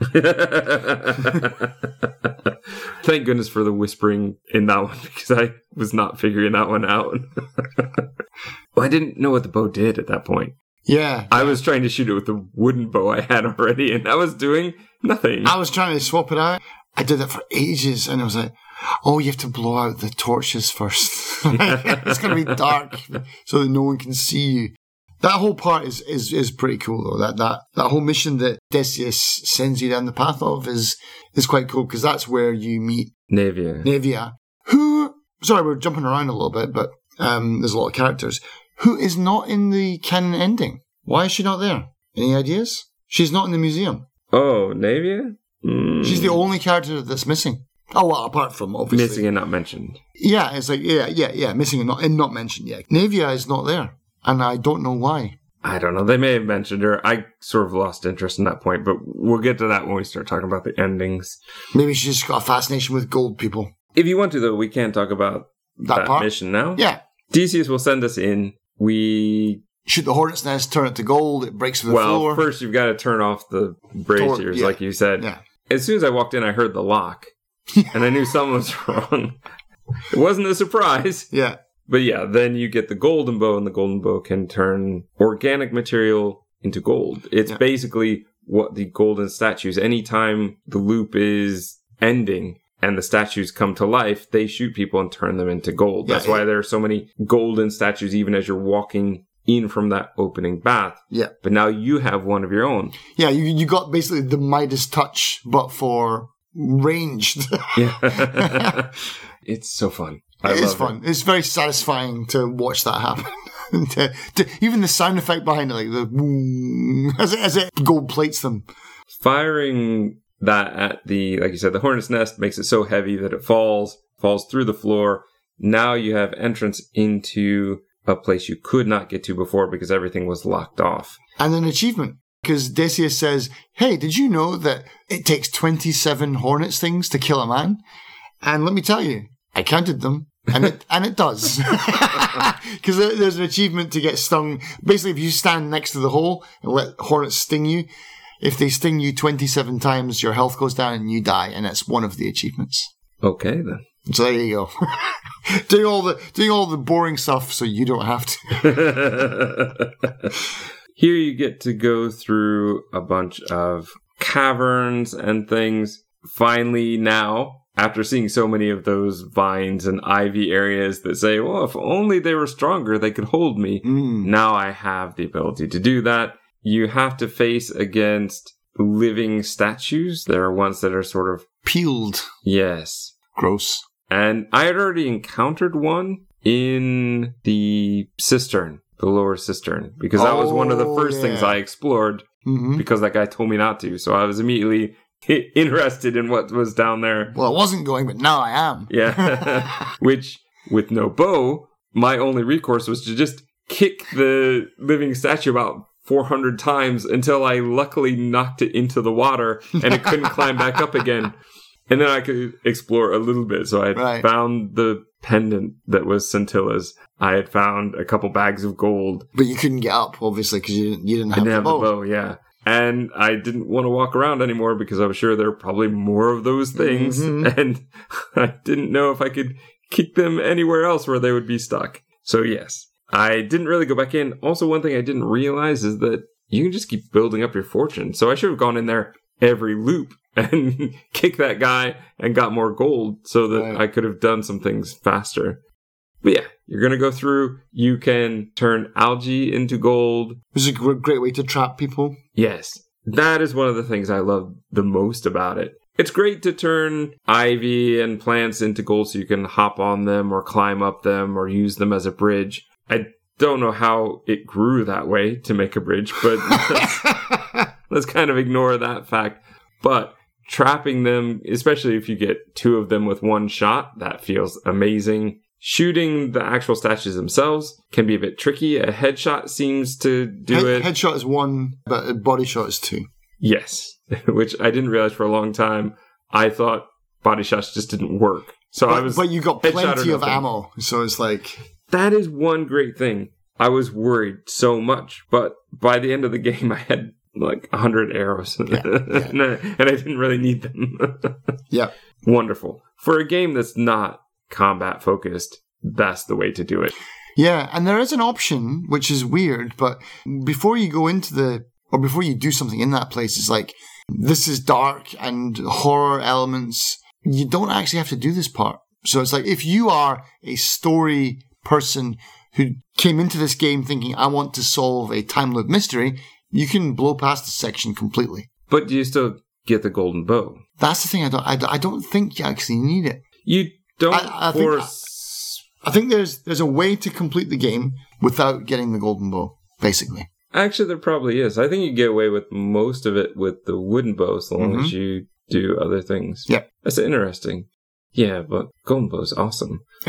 Thank goodness for the whispering in that one because I was not figuring that one out. well, I didn't know what the bow did at that point. Yeah. I was trying to shoot it with the wooden bow I had already, and I was doing nothing. I was trying to swap it out. I did it for ages, and I was like, "Oh, you have to blow out the torches first. it's going to be dark, so that no one can see you." That whole part is, is is pretty cool, though. That that that whole mission that Decius sends you down the path of is is quite cool because that's where you meet Navia. Navia, who. Sorry, we're jumping around a little bit, but um, there's a lot of characters. Who is not in the canon ending? Why is she not there? Any ideas? She's not in the museum. Oh, Navia? Mm, She's the only character that's missing. Oh well, apart from obviously missing and not mentioned. Yeah, it's like yeah, yeah, yeah, missing and not and not mentioned. Yeah, Navia is not there, and I don't know why. I don't know. They may have mentioned her. I sort of lost interest in that point, but we'll get to that when we start talking about the endings. Maybe she's just got a fascination with gold people. If you want to, though, we can talk about That, that, mission now. Yeah, Decius will send us in. We shoot the hornet's nest, turn it to gold. It breaks the well, floor. first you've got to turn off the braziers, yeah. like you said. yeah, As soon as I walked in, I heard the lock, and I knew something was wrong. It wasn't a surprise, yeah, but yeah. Then you get the golden bow, and the golden bow can turn organic material into gold. It's Yeah. basically what the golden statues. Anytime the loop is ending. And the statues come to life, they shoot people and turn them into gold. Yeah, That's it- why there are so many golden statues, even as you're walking in from that opening bath. yeah, But now you have one of your own. yeah. You you got basically the Midas touch, but for ranged. Yeah. it's so fun. I it is fun. It's very satisfying to watch that happen. To, to, even the sound effect behind it, like the as it, as it gold plates them. Firing that at the, like you said, the hornet's nest makes it so heavy that it falls, falls through the floor. Now you have entrance into a place you could not get to before because everything was locked off. and an achievement. Because Decius says, Hey, did you know that it takes 27 Hornets things to kill a man? And let me tell you, I counted them. And it, and it does. Because there's an achievement to get stung. Basically, if you stand next to the hole and let hornets sting you, if they sting you 27 times, your health goes down and you die. And it's one of the achievements. Okay then. So there you go. doing all the doing all the boring stuff so you don't have to. Here you get to go through a bunch of caverns and things. Finally, now, after seeing so many of those vines and ivy areas that say, well, if only they were stronger, they could hold me. Mm. Now I have the ability to do that. You have to face against living statues. There are ones that are sort of, Peeled. yes. Gross. And I had already encountered one in the cistern, the lower cistern, because that was one of the Oh, first things. I explored hmm because that guy told me not to. So I was immediately interested in what was down there. Well, I wasn't going, but now I am. Yeah. Which, with no bow, my only recourse was to just kick the living statue about 400 times until I luckily knocked it into the water and it couldn't climb back up again. And then I could explore a little bit. So I had Right. found the pendant that was Scintilla's. I had found a couple bags of gold. But you couldn't get up, obviously, because you didn't, you didn't have didn't the have bow. the bow, yeah. And I didn't want to walk around anymore because I was sure there were probably more of those things. Mhm. And I didn't know if I could kick them anywhere else where they would be stuck. So, yes, I didn't really go back in. Also, one thing I didn't realize is that you can just keep building up your fortune. So, I should have gone in there every loop and kick that guy and got more gold so that Right. I could have done some things faster. But yeah, you're going to go through. You can turn algae into gold. Which is a great way to trap people. Yes, that is one of the things I love the most about it. It's great to turn ivy and plants into gold so you can hop on them or climb up them or use them as a bridge. I don't know how it grew that way to make a bridge, but let's, let's kind of ignore that fact. But trapping them, especially if you get two of them with one shot, that feels amazing. Shooting the actual statues themselves can be a bit tricky. A headshot seems to do Head- it. Headshot is one, but a body shot is two. Yes, which I didn't realize for a long time. I thought body shots just didn't work. So I was. but you got plenty of ammo, so it's like that is one great thing. I was worried so much, but by the end of the game, I had like a hundred arrows, Yeah, yeah. and, I, and I didn't really need them. yeah. Wonderful for a game that's not combat focused. That's the way to do it. Yeah, and there is an option which is weird, but before you go into the or before you do something in that place, it's like this is dark and horror elements. You don't actually have to do this part. So it's like if you are a story person who came into this game thinking I want to solve a time loop mystery, you can blow past this section completely. But do you still get the golden bow? That's the thing. I don't. I, don't- I don't think you actually need it. You don't I- I think- force. I think there's there's a way to complete the game without getting the golden bow. Basically. Actually, there probably is. I think you get away with most of it with the wooden bow as long as you do other things. Mm-hmm. That's interesting. Yeah, but golden bow is awesome.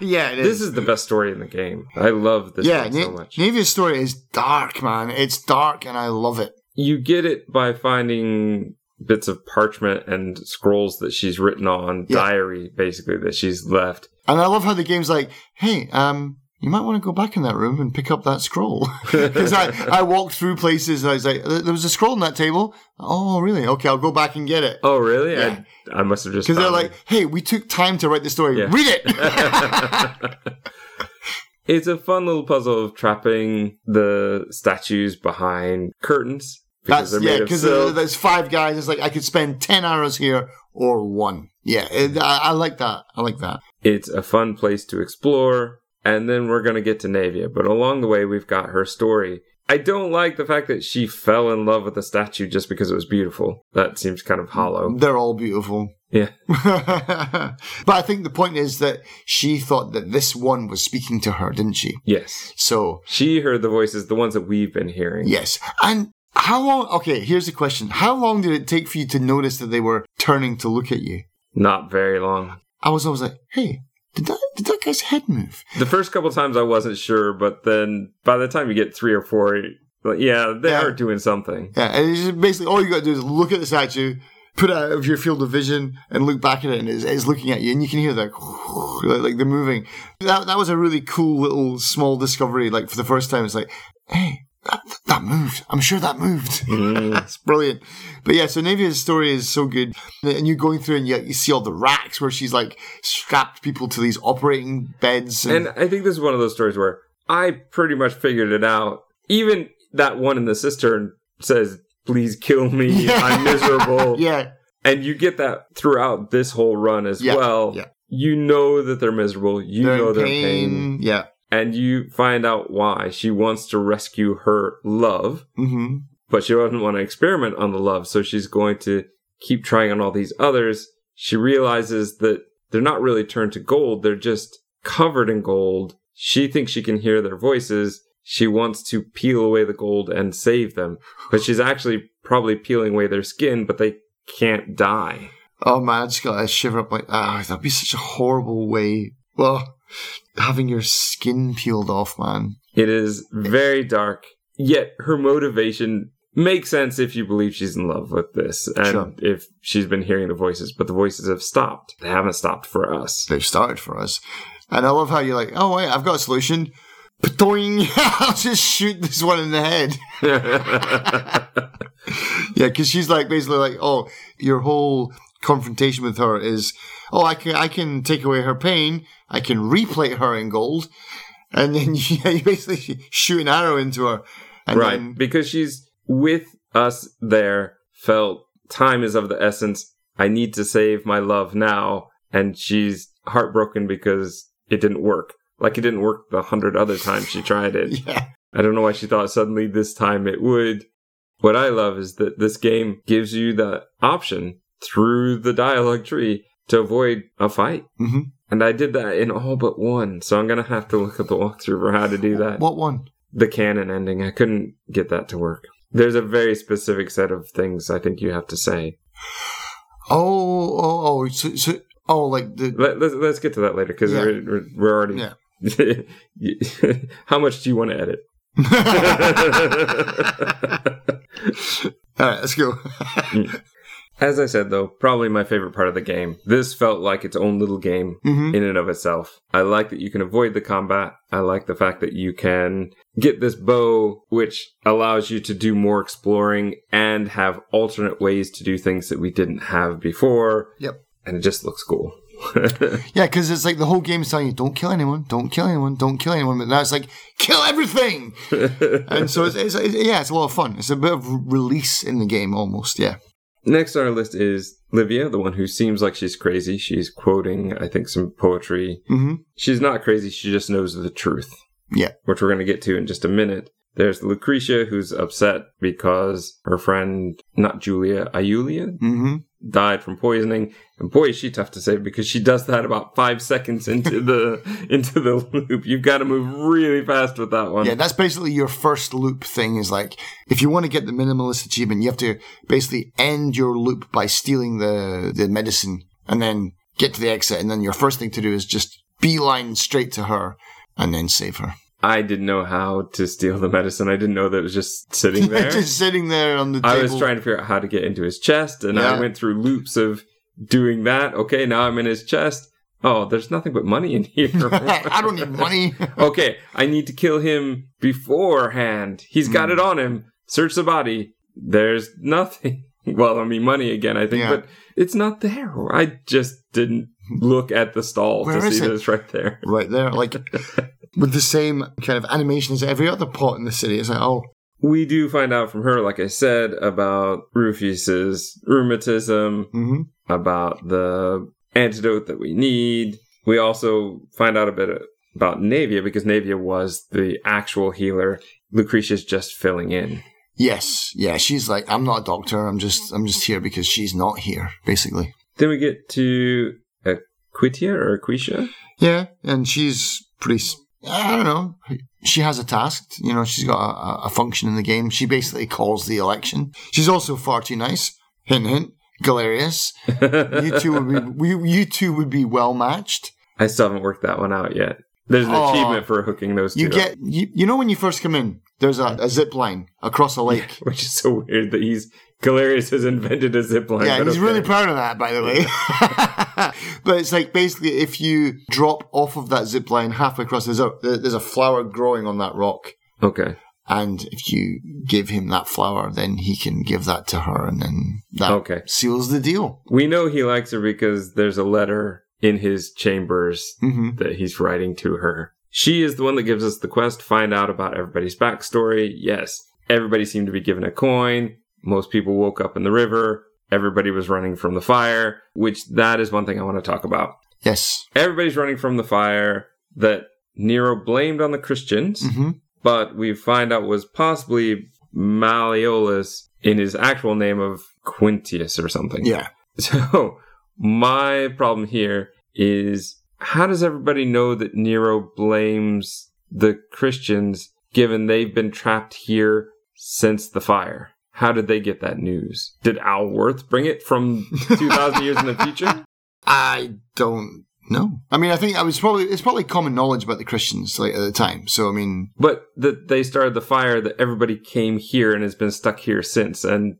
yeah, it is. This is the best story in the game. I love this yeah, one so Na- much. Navia's story is dark, man. It's dark, and I love it. you get it by finding bits of parchment and scrolls that she's written on, Yeah. diary basically that she's left. And I love how the game's like, hey, um, you might want to go back in that room and pick up that scroll. Because I, I walked through places and I was like, there was a scroll on that table. Oh, really? Okay, I'll go back and get it. Oh, really? Yeah. I, I must have just Because they're like, hey, we took time to write the story. Yeah. Read it. it. it's a fun little puzzle of trapping the statues behind curtains because That's yeah, because uh, silk. there's five guys. It's like I could spend ten hours here or one. Yeah, it, I, I like that. I like that. It's a fun place to explore. And then we're going to get to Navia. But along the way, we've got her story. I don't like the fact that she fell in love with the statue just because it was beautiful. That seems kind of hollow. They're all beautiful. Yeah. but I think the point is that she thought that this one was speaking to her, didn't she? Yes. So She heard the voices, the ones that we've been hearing. yes, and. How long? Okay, here's the question. How long did it take for you to notice that they were turning to look at you? Not very long. I was always like, "Hey, did that did that guy's head move?" The first couple times I wasn't sure, but then by the time you get three or four, yeah, they Yeah. are doing something. Yeah, and it's just basically all you got to do is look at the statue, put out of your field of vision, and look back at it, and it's, it's looking at you, and you can hear that like, like they're moving. That that was a really cool little small discovery. Like for the first time, it's like, hey, that, that moved. I'm sure that moved. Mm. it's brilliant. But yeah, so Navia's story is so good, and you're going through and you, you see all the racks where she's like strapped people to these operating beds, and, And I think this is one of those stories where I pretty much figured it out. Even that one in the cistern says, please kill me. I'm miserable. yeah, And you get that throughout this whole run as Yeah, well. yeah. You know that they're miserable. You they're know they're pain. pain. Yeah. And you find out why. She wants to rescue her love, hmm but she doesn't want to experiment on the love. So she's going to keep trying on all these others. She realizes that they're not really turned to gold. They're just covered in gold. She thinks she can hear their voices. She wants to peel away the gold and save them, but she's actually probably peeling away their skin, but they can't die. Oh man, I just got a shiver up like, ah, that'd be such a horrible way. Well, having your skin peeled off, man. It is very dark, yet her motivation makes sense if you believe she's in love with this and Sure. if she's been hearing the voices, but the voices have stopped. They haven't stopped for us. They've started for us. And I love how you're like, oh wait, I've got a solution. Patoing! I'll just shoot this one in the head. yeah, because she's like basically like, oh, your whole confrontation with her is, oh, I can I can take away her pain, I can replate her in gold, and then you, you basically shoot an arrow into her. And right, then- because she's with us there, felt time is of the essence. I need to save my love now. And she's heartbroken because it didn't work. Like it didn't work the hundred other times she tried it. yeah. I don't know why she thought suddenly this time it would. What I love is that this game gives you the option through the dialogue tree to avoid a fight. hmm And I did that in all but one. So I'm going to have to look at the walkthrough for how to do that. What one? The canon ending. I couldn't get that to work. There's a very specific set of things I think you have to say. Oh, oh, oh, so, so oh, like the Let, let's, let's get to that later because Yeah. we're, we're, we're already. Yeah. how much do you want to edit? All right, let's go. As I said, though, probably my favorite part of the game. This felt like its own little game hmm in and of itself. I like that you can avoid the combat. I like the fact that you can get this bow, which allows you to do more exploring and have alternate ways to do things that we didn't have before. Yep. And it just looks cool. Yeah, because it's like the whole game is telling you, don't kill anyone, don't kill anyone, don't kill anyone. But now it's like, kill everything. and so it's, it's, it's yeah, it's a lot of fun. It's a bit of release in the game almost. Yeah. Next on our list is Livia, the one who seems like she's crazy. She's quoting, I think, some poetry. hmm She's not crazy, she just knows the truth. Yeah. Which we're going to get to in just a minute. There's Lucretia, who's upset because her friend, not Julia, Iulia, hmm died from poisoning. And boy, is she tough to save because she does that about five seconds into the into the loop. You've got to move really fast with that one. Yeah, that's basically your first loop thing is like, if you want to get the minimalist achievement, you have to basically end your loop by stealing the, the medicine and then get to the exit. And then your first thing to do is just beeline straight to her and then save her. I didn't know how to steal the medicine. I didn't know that it was just sitting there. just sitting there on the table. I was trying to figure out how to get into his chest, and Yeah. I went through loops of doing that. Okay, now I'm in his chest. Oh, there's nothing but money in here. I don't need money. okay, I need to kill him beforehand. He's got Hmm. it on him. Search the body. There's nothing. Well, I mean, money again, I think, Yeah. but it's not there. I just didn't look at the stall Where to see it? that it's right there. right there, like with the same kind of animation as every other pot in the city. It's like, oh, We do find out from her, like I said, about Rufius's rheumatism, hmm about the antidote that we need. We also find out a bit about Navia because Navia was the actual healer. Lucretia's just filling in. yes, yeah. She's like, I'm not a doctor. I'm just, I'm just here because she's not here, basically. Then we get to Aquitia or Aquitia. Yeah, and she's pretty. I don't know. She has a task. You know, she's got a, a function in the game. She basically calls the election. She's also far too nice. Hint, hint. Galerius. You two would be. We, you two would be well matched. I still haven't worked that one out yet. There's an Aw. achievement for hooking those two. You get. You, you know when you first come in, there's a, a zip line across a lake. which is so weird that he's Galerius has invented a zip line. Yeah, he's okay. really proud of that, by the way. but it's like basically if you drop off of that zip line halfway across, there's a there's a flower growing on that rock, okay. and if you give him that flower, then he can give that to her, and then that Okay. seals the deal. We know he likes her because there's a letter in his chambers hmm that he's writing to her. She is the one that gives us the quest to find out about everybody's backstory. Yes, everybody seemed to be given a coin. Most people woke up in the river. Everybody was running from the fire, which that is one thing I want to talk about. Yes. Everybody's running from the fire that Nero blamed on the Christians, hmm but we find out was possibly Malleolus in his actual name of Quintius or something. Yeah. So my problem here is how does everybody know that Nero blames the Christians given they've been trapped here since the fire? How did they get that news? Did Al Worth bring it from 2,000 years in the future? I don't know. I mean, I think I was probably it's probably common knowledge about the Christians like at the time. So I mean, But that they started the fire that everybody came here and has been stuck here since. And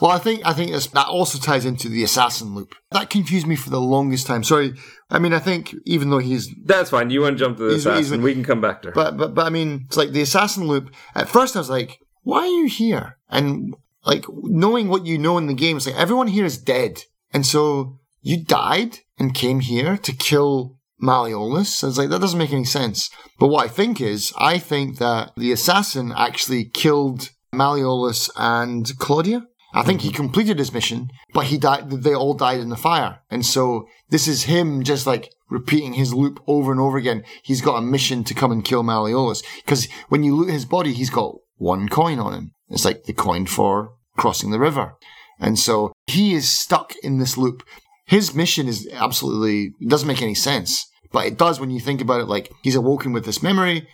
Well, I think I think that also ties into the assassin loop. That confused me for the longest time. Sorry, I mean I think even though he's That's fine. You want to jump to the He's- he's- assassin? we can come back to her. But but but I mean, it's like the assassin loop. At first, I was like, "Why are you here?" And like knowing what you know in the game, it's like everyone here is dead, and so you died and came here to kill Malleolus. I was like, that doesn't make any sense. But what I think is, I think that the assassin actually killed Malleolus and Claudia. I think he mm-hmm. completed his mission, but he died. They all died in the fire, and so this is him just like repeating his loop over and over again. He's got a mission to come and kill Malleolus because when you loot his body, he's got one coin on him. It's like the coin for crossing the river, and so he is stuck in this loop. His mission is absolutely doesn't make any sense, but it does when you think about it. Like he's awoken with this memory.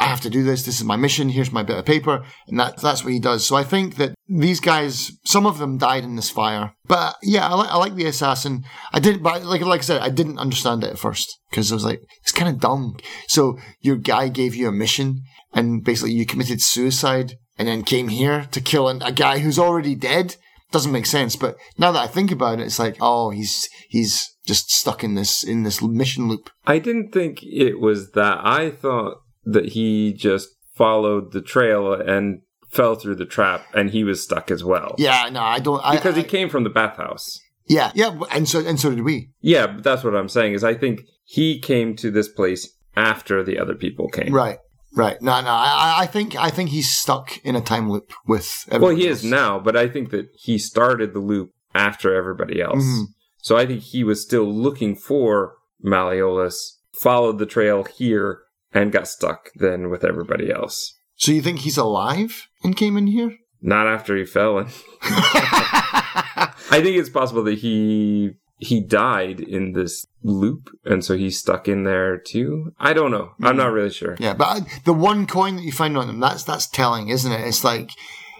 I have to do this. This is my mission. Here's my bit of paper. And that, that's what he does. So I think that these guys, some of them died in this fire. But yeah, I like, I like the assassin. I didn't, but like, like I said, I didn't understand it at first because I was like, it's kind of dumb. So your guy gave you a mission and basically you committed suicide and then came here to kill an- a guy who's already dead. Doesn't make sense. But now that I think about it, it's like, oh, he's, he's just stuck in this, in this mission loop. I didn't think it was that. I thought that he just followed the trail and fell through the trap and he was stuck as well. Yeah, no, I don't, I, Because I, he came from the bathhouse. yeah, yeah. And so, and so did we. Yeah, but that's what I'm saying is I think he came to this place after the other people came. Right, right. No, no. I, I think I think he's stuck in a time loop with. Well, he is now, but I think that he started the loop after everybody else. Mhm. So I think he was still looking for Malleolus, followed the trail here, and got stuck then with everybody else. So you think he's alive and came in here? Not after he fell in. I think it's possible that he he died in this loop, and so he's stuck in there too. I don't know. I'm not really sure. yeah, but I, the one coin that you find on him, that's that's telling, isn't it? It's like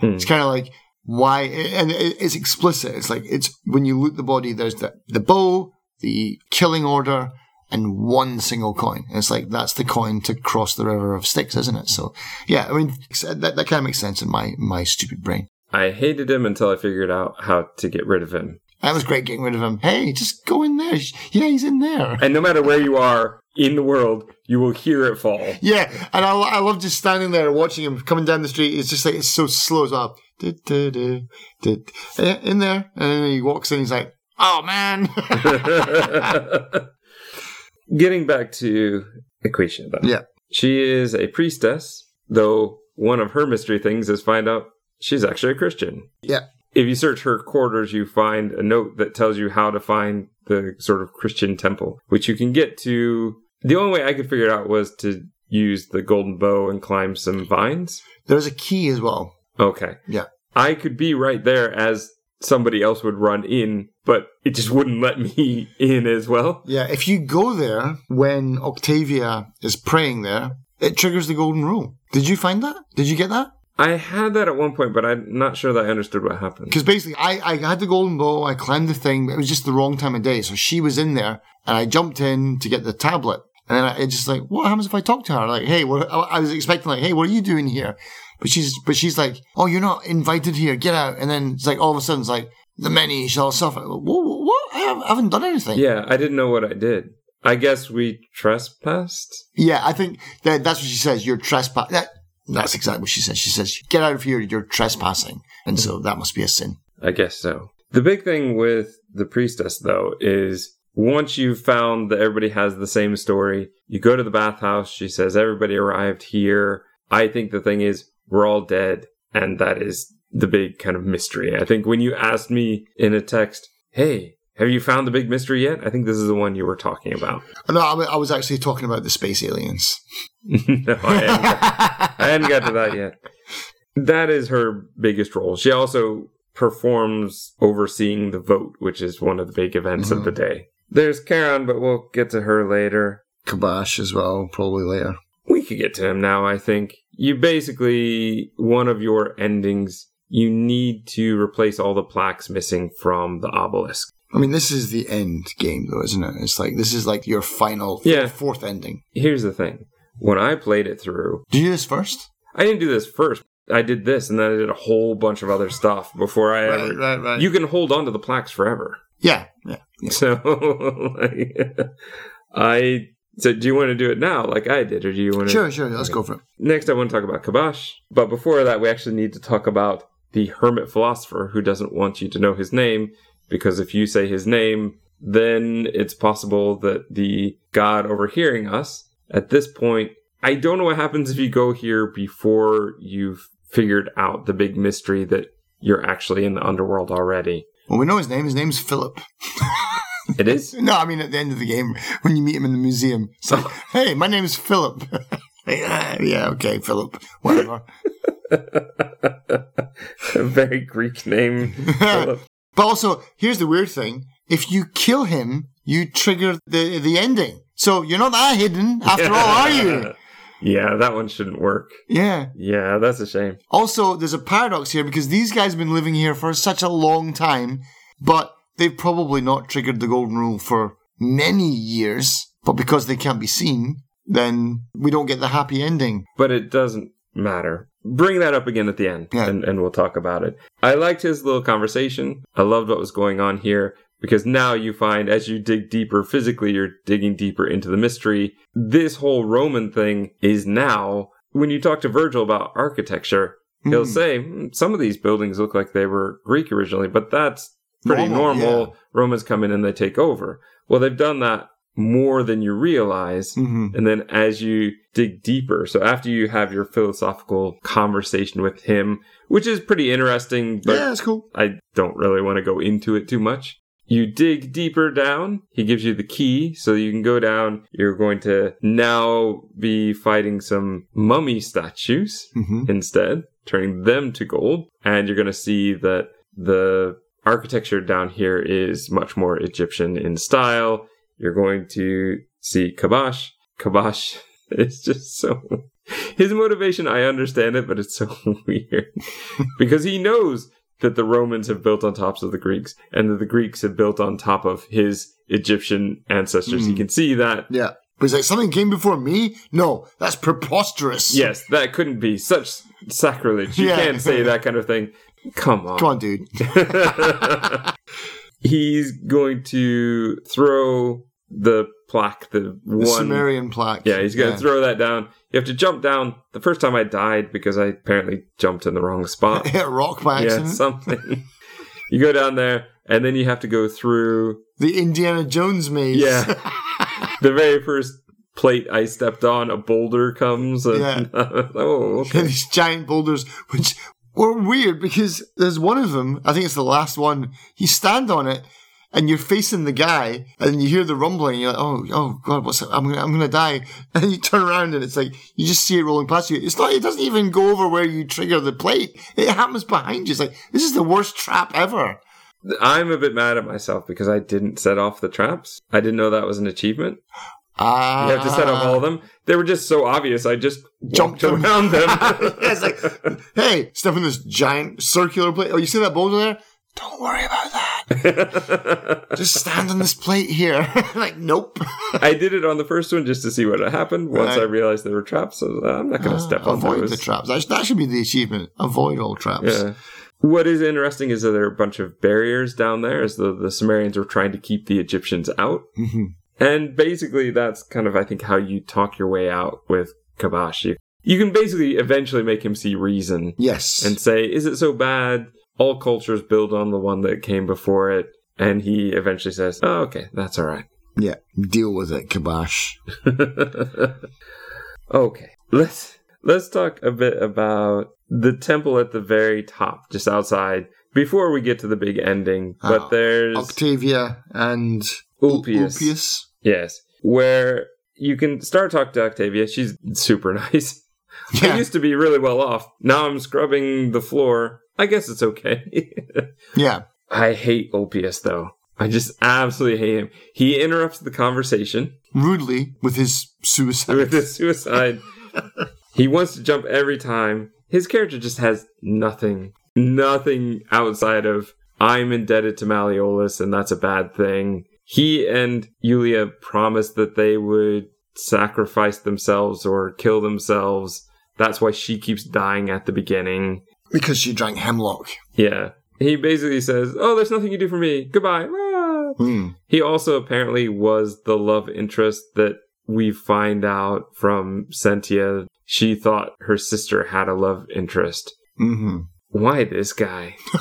Hmm. it's kind of like why, and it- it's explicit. It's like it's when you loot the body, there's the the bow, the killing order, and one single coin. And it's like that's the coin to cross the river of Styx, isn't it? So yeah, I mean that that kind of makes sense in my my stupid brain. I hated him until I figured out how to get rid of him. That was great getting rid of him. Hey, just go in there. Yeah, he's in there. And no matter where you are in the world, you will hear it fall. Yeah, and I, I love just standing there watching him coming down the street. It's just like it's so slow as well. Du- du- eh, In there, and then he walks in. He's like, "Oh man." Getting back to Equatia, though. Yeah. She is a priestess, though one of her mystery things is find out she's actually a Christian. Yeah. If you search her quarters, you find a note that tells you how to find the sort of Christian temple, which you can get to. The only way I could figure it out was to use the golden bow and climb some vines. There's a key as well. Okay. Yeah. I could be right there as somebody else would run in, but it just wouldn't let me in as well. Yeah, if you go there when Octavia is praying there, it triggers the golden rule. Did you find that? Did you get that? I had that at one point, but I'm not sure that I understood what happened. Because basically, I, I had the golden bow, I climbed the thing, but it was just the wrong time of day. So she was in there, and I jumped in to get the tablet. And then I it just like, what happens if I talk to her? Like, hey, what, I was expecting like, hey, what are you doing here? But she's, but she's like, oh, you're not invited here. Get out. And then it's like all of a sudden, it's like the many shall suffer. What? what? I haven't- I haven't done anything. Yeah, I didn't know what I did. I guess we trespassed. Yeah, I think that that's what she says. You're trespass. That, that's exactly what she says. She says, get out of here. You're trespassing. And so that must be a sin. I guess so. The big thing with the priestess, though, is once you've found that everybody has the same story, you go to the bathhouse. She says everybody arrived here. I think the thing is we're all dead, and that is the big kind of mystery. I think when you asked me in a text, "Hey, have you found the big mystery yet?" I think this is the one you were talking about. No, I wa- I was actually talking about the space aliens. no, I hadn't, got, I hadn't got to that yet. That is her biggest role. She also performs overseeing the vote, which is one of the big events of mm-hmm. the day. There's Karen, but we'll get to her later. Kabash as well, probably later. We could get to him now, I think. You basically, one of your endings, you need to replace all the plaques missing from the obelisk. I mean, this is the end game, though, isn't it? It's like this is like your final, Yeah. fourth ending. Here's the thing. When I played it through, Did you do this first? I didn't do this first. I did this and then I did a whole bunch of other stuff before I Right, ever. right, right. You can hold on to the plaques forever. yeah, yeah, yeah. So, like, I. So, do you want to do it now, like I did, or do you want to? Sure, sure. Let's go for it. Next, I want to talk about Kabash. But before that, we actually need to talk about the hermit philosopher who doesn't want you to know his name, because if you say his name, then it's possible that the god overhearing us at this point. I don't know what happens if you go here before you've figured out the big mystery that you're actually in the underworld already. Well, we know his name. His name's Philip. It is? No, I mean at the end of the game when you meet him in the museum. It's like, hey, my name's Philip. Like, "Ah, yeah, okay, Philip. Whatever. a very Greek name. Philip. But also, here's the weird thing: if you kill him, you trigger the the ending. So you're not that hidden after all, are you? Yeah, that one shouldn't work. Yeah. Yeah, that's a shame. Also, there's a paradox here because these guys have been living here for such a long time, but they've probably not triggered the golden rule for many years. But because they can't be seen, then we don't get the happy ending. But it doesn't matter. Bring that up again at the end Yeah. and, and we'll talk about it. I liked his little conversation. I loved what was going on here because now you find as you dig deeper physically, you're digging deeper into the mystery. This whole Roman thing is now, when you talk to Virgil about architecture, he'll Hmm. say "Hmm, some of these buildings look like they were Greek originally, but that's pretty Normal, normal. Romans come in and they take over. Well, they've done that more than you realize. hmm And then as you dig deeper, so after you have your philosophical conversation with him, which is pretty interesting, but yeah, that's cool. I don't really want to go into it too much. You dig deeper down. He gives you the key so you can go down. You're going to now be fighting some mummy statues hmm instead, turning them to gold. And you're going to see that the architecture down here is much more Egyptian in style. You're going to see Kabash. Kabash is just so. His motivation, I understand it, but it's so weird. because he knows that the Romans have built on tops of the Greeks and that the Greeks have built on top of his Egyptian ancestors. He Hmm. can see that Yeah. But he's like, something came before me? No, that's preposterous. Yes, that couldn't be such sacrilege. You Yeah. can't say that kind of thing. Come on. Come on, dude. He's going to throw the plaque, the The one. Sumerian plaque. yeah, he's going to throw that down. You have to jump down. The first time I died because I apparently jumped in the wrong spot. Hit rock by yeah, accident. something. you go down there, and then you have to go through the Indiana Jones maze. Yeah. the very first plate I stepped on. A boulder comes, and Yeah. oh, okay. these giant boulders, which were weird because there's one of them, I think it's the last one, you stand on it and you're facing the guy and you hear the rumbling, you're like, oh, oh God, what's I'm gonna, I'm gonna die. And you turn around and it's like, you just see it rolling past you. It's not, it doesn't even go over where you trigger the plate. It happens behind you. It's like, this is the worst trap ever. I'm a bit mad at myself because I didn't set off the traps. I didn't know that was an achievement. Ah. You have to set off all of them. They were just so obvious. I just Jumped jumped them. around them. Yeah, it's like, hey, step in this giant circular plate. Oh, you see that boulder there? Don't worry about that. Just stand on this plate here. like, nope. I did it on the first one just to see what happened. Once Right. I realized there were traps, so I'm not going to step on Avoid those. the traps. That, that should be the achievement. Avoid all traps. Yeah. What is interesting is that there are a bunch of barriers down there as the, the Sumerians were trying to keep the Egyptians out. Mhm. And basically, that's kind of, I think, how you talk your way out with Kabash. You, you can basically eventually make him see reason Yes. and say, is it so bad? All cultures build on the one that came before it. And he eventually says, oh, okay, that's all right. yeah. Deal with it, Kabash. okay, let's let's talk a bit about the temple at the very top, just outside, before we get to the big ending. But Ah, there's Octavia and Ulpius. Ulpius. Yes, where you can start talking to Octavia. She's super nice. I used to be really well off. Now I'm scrubbing the floor. I guess it's okay. Yeah. I hate Ulpius though. I just absolutely hate him. He interrupts the conversation Rudely with his suicide. with his suicide. he wants to jump every time. His character just has nothing, nothing outside of I'm indebted to Malleolus and that's a bad thing. He and Yulia promised that they would sacrifice themselves or kill themselves That's why she keeps dying at the beginning. Because she drank hemlock. Yeah. He basically says, Oh, there's nothing you do for me. Goodbye. Ah. Hmm. He also apparently was the love interest that we find out from Sentia. She thought her sister had a love interest. hmm Why this guy?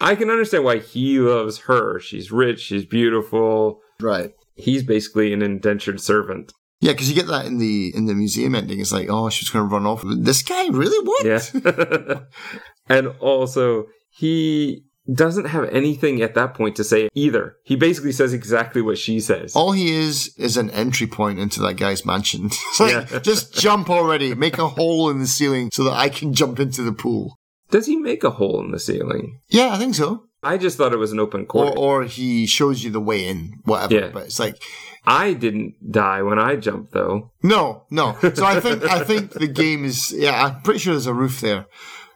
I can understand why he loves her. She's rich, she's beautiful. right. He's basically an indentured servant. Yeah, because you get that in the in the museum ending. It's like, oh, she's going to run off. This guy, really? What? Yeah. and also, he doesn't have anything at that point to say either. He basically says exactly what she says. All he is is an entry point into that guy's mansion. Like, Yeah. just jump already. Make a hole in the ceiling so that I can jump into the pool. Does he make a hole in the ceiling? Yeah, I think so. I just thought it was an open court. or he shows you the way in, whatever. Yeah. But it's like, I didn't die when I jumped, though. no, no. So I think I think the game is. Yeah, I'm pretty sure there's a roof there,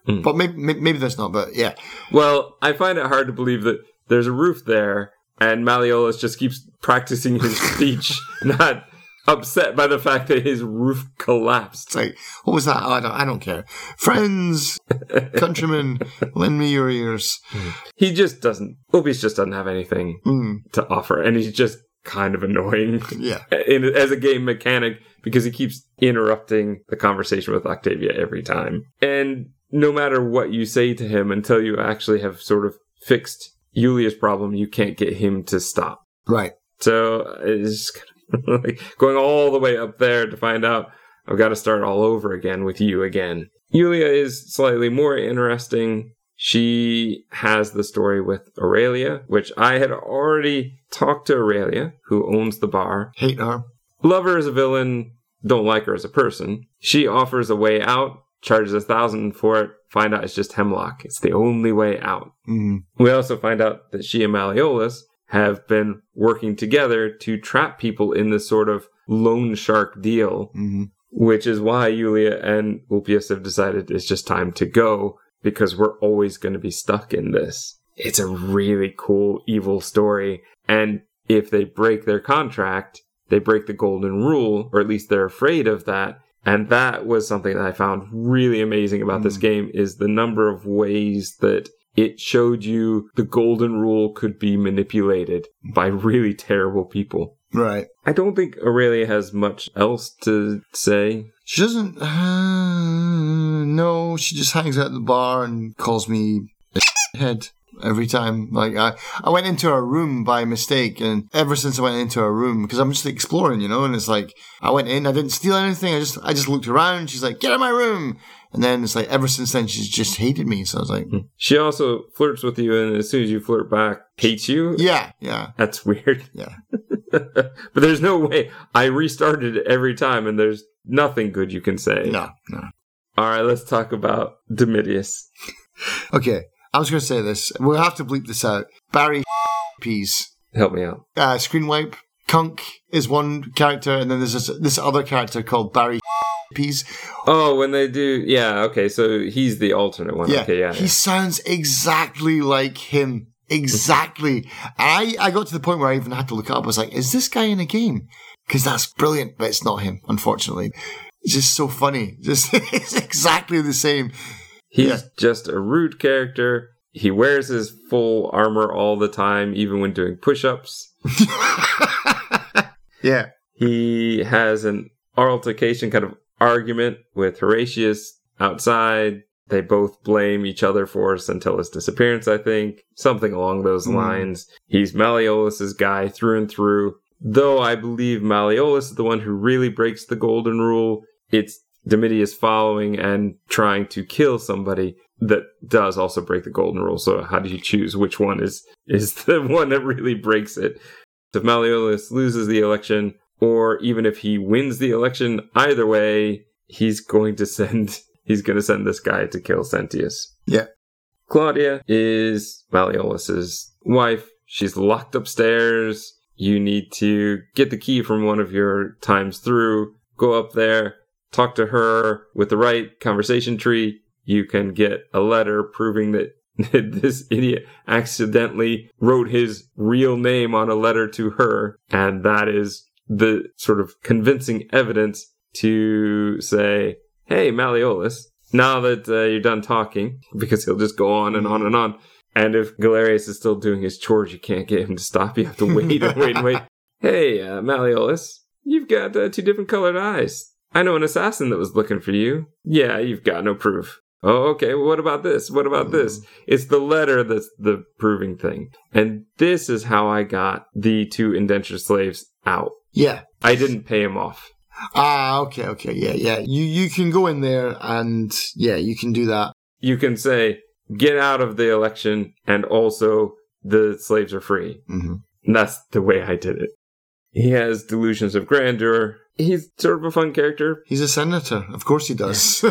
Hmm. but maybe maybe there's not. But yeah, Well, I find it hard to believe that there's a roof there and Malleolus just keeps practicing his speech, not upset by the fact that his roof collapsed. it's like, what was that? Oh, I don't, I don't care. Friends, countrymen, lend me your ears. He just doesn't, Ulpius just doesn't have anything Mm, to offer, and he's just kind of annoying yeah. in, as a game mechanic because he keeps interrupting the conversation with Octavia every time. And no matter what you say to him until you actually have sort of fixed Julia's problem, you can't get him to stop. Right. So it's kind of like going all the way up there to find out I've got to start all over again with you again. Yulia is slightly more interesting. She has the story with Aurelia, which I had already talked to Aurelia, who owns the bar. Hate her. Love her as a villain, don't like her as a person. She offers a way out, charges a thousand for it, find out it's just hemlock. It's the only way out. Mm, We also find out that she and Malleolus have been working together to trap people in this sort of loan shark deal, mm, which is why Yulia and Ulpius have decided it's just time to go because we're always going to be stuck in this. It's a really cool evil story. And if they break their contract, they break the golden rule, or at least they're afraid of that. And that was something that I found really amazing about this Mm. game is the number of ways that it showed you the golden rule could be manipulated by really terrible people. right. I don't think Aurelia has much else to say. She doesn't. Uh, no, she just hangs out at the bar and calls me a head every time. Like I, I went into her room by mistake, and ever since I went into her room, because I'm just exploring, you know, and it's like I went in, I didn't steal anything. I just, I just looked around. She's like, "Get out of my room," and then it's like ever since then she's just hated me. So I was like, She also flirts with you, and as soon as you flirt back, hates you. yeah, yeah, That's weird. yeah. but there's no way. I restarted it every time, and there's nothing good you can say. No, no. All right, let's talk about Domitius. Okay, I was going to say this. We'll have to bleep this out. Barry peas. Help me out. uh, screen wipe. Cunk is one character, and then there's this, this other character called Barry Peas. Oh, when they do, yeah, okay. So he's the alternate one. Yeah, okay, yeah. he yeah. sounds exactly like him. Exactly. I I got to the point where I even had to look up. I was like, is this guy in a game? Because that's brilliant, but it's not him, unfortunately. It's just so funny. Just it's exactly the same. He's yeah. just a rude character. He wears his full armor all the time, even when doing push-ups. yeah. He has an altercation kind of argument with Horatius outside. They both blame each other for Scintilla's disappearance, I think. Something along those Mm. lines. He's Malleolus's guy through and through. Though I believe Malleolus is the one who really breaks the golden rule, it's Domitius following and trying to kill somebody that does also break the golden rule. So how do you choose which one is is the one that really breaks it? If Malleolus loses the election, or even if he wins the election, either way, he's going to send he's going to send this guy to kill Sentius. Yeah. Claudia is Malleolus's wife. She's locked upstairs. You need to get the key from one of your times through. Go up there, talk to her with the right conversation tree. You can get a letter proving that this idiot accidentally wrote his real name on a letter to her. And that is the sort of convincing evidence to say, hey, Malleolus, now that uh, you're done talking, because he'll just go on and on and on. And if Galerius is still doing his chores, you can't get him to stop. You have to wait and wait and wait. Hey, uh, Malleolus, you've got uh, two different colored eyes. I know an assassin that was looking for you. Yeah, you've got no proof. Oh, okay. Well, what about this? What about this? It's the letter that's the proving thing. And this is how I got the two indentured slaves out. Yeah. I didn't pay him off. Ah, okay, okay, yeah, yeah. You you can go in there and yeah, you can do that. You can say, get out of the election, and also the slaves are free. hmm And that's the way I did it. He has delusions of grandeur. He's sort of a fun character. He's a senator, of course he does. the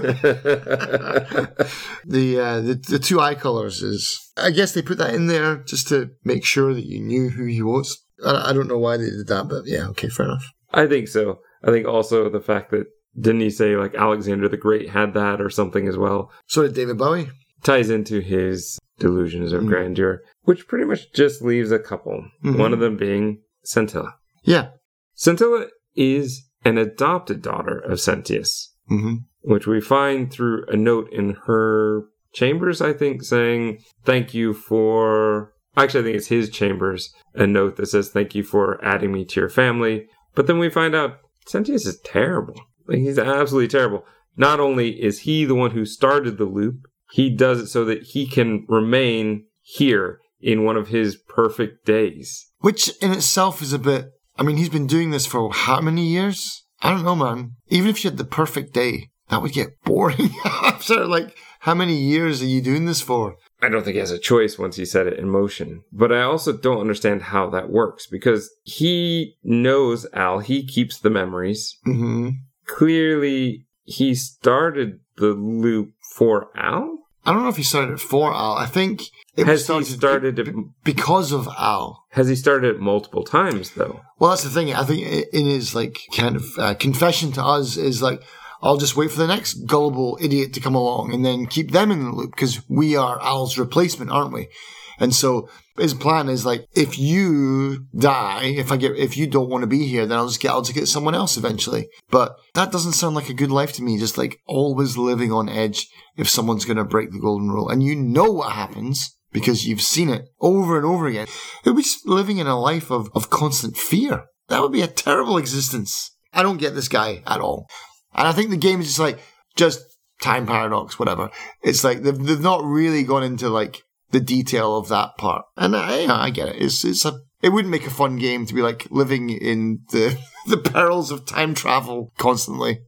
uh, the the two eye colors is, I guess they put that in there just to make sure that you knew who he was. I, I don't know why they did that, but yeah, okay, fair enough. I think so. I think also the fact that didn't he say like Alexander the Great had that or something as well So did David Bowie. ties into his delusions of Mm. grandeur, which pretty much just leaves a couple. Mhm. One of them being Scintilla. Yeah. Scintilla is an adopted daughter of Sentius, hmm which we find through a note in her chambers, I think, saying, Thank you for. Actually, I think it's his chambers, a note that says, Thank you for adding me to your family. But then we find out Sentius is terrible. Like, he's absolutely terrible. Not only is he the one who started the loop, he does it so that he can remain here in one of his perfect days. Which in itself is a bit. I mean, he's been doing this for how many years? I don't know, man. Even if you had the perfect day, that would get boring after like how many years are you doing this for? I don't think he has a choice once he set it in motion. But I also don't understand how that works because he knows Al, he keeps the memories. hmm Clearly, he started the loop for Al. I don't know if he started it for Al. I think it was Has he started it? because of Al. Has he started it multiple times though? Well, that's the thing. I think in his like kind of uh, confession to us is like, I'll just wait for the next gullible idiot to come along and then keep them in the loop because we are Al's replacement, aren't we? And so his plan is like, if you die, if I get, if you don't want to be here, then I'll just get, I'll just get someone else eventually. But that doesn't sound like a good life to me. Just like always living on edge if someone's going to break the golden rule, and you know what happens because you've seen it over and over again. It would be living in a life of, of constant fear. That would be a terrible existence. I don't get this guy at all. And I think the game is just like, just time paradox, whatever. It's like they've, they've not really gone into like the detail of that part. And I, yeah, I get it. It's, it's a, it wouldn't make a fun game to be like living in the, the perils of time travel constantly.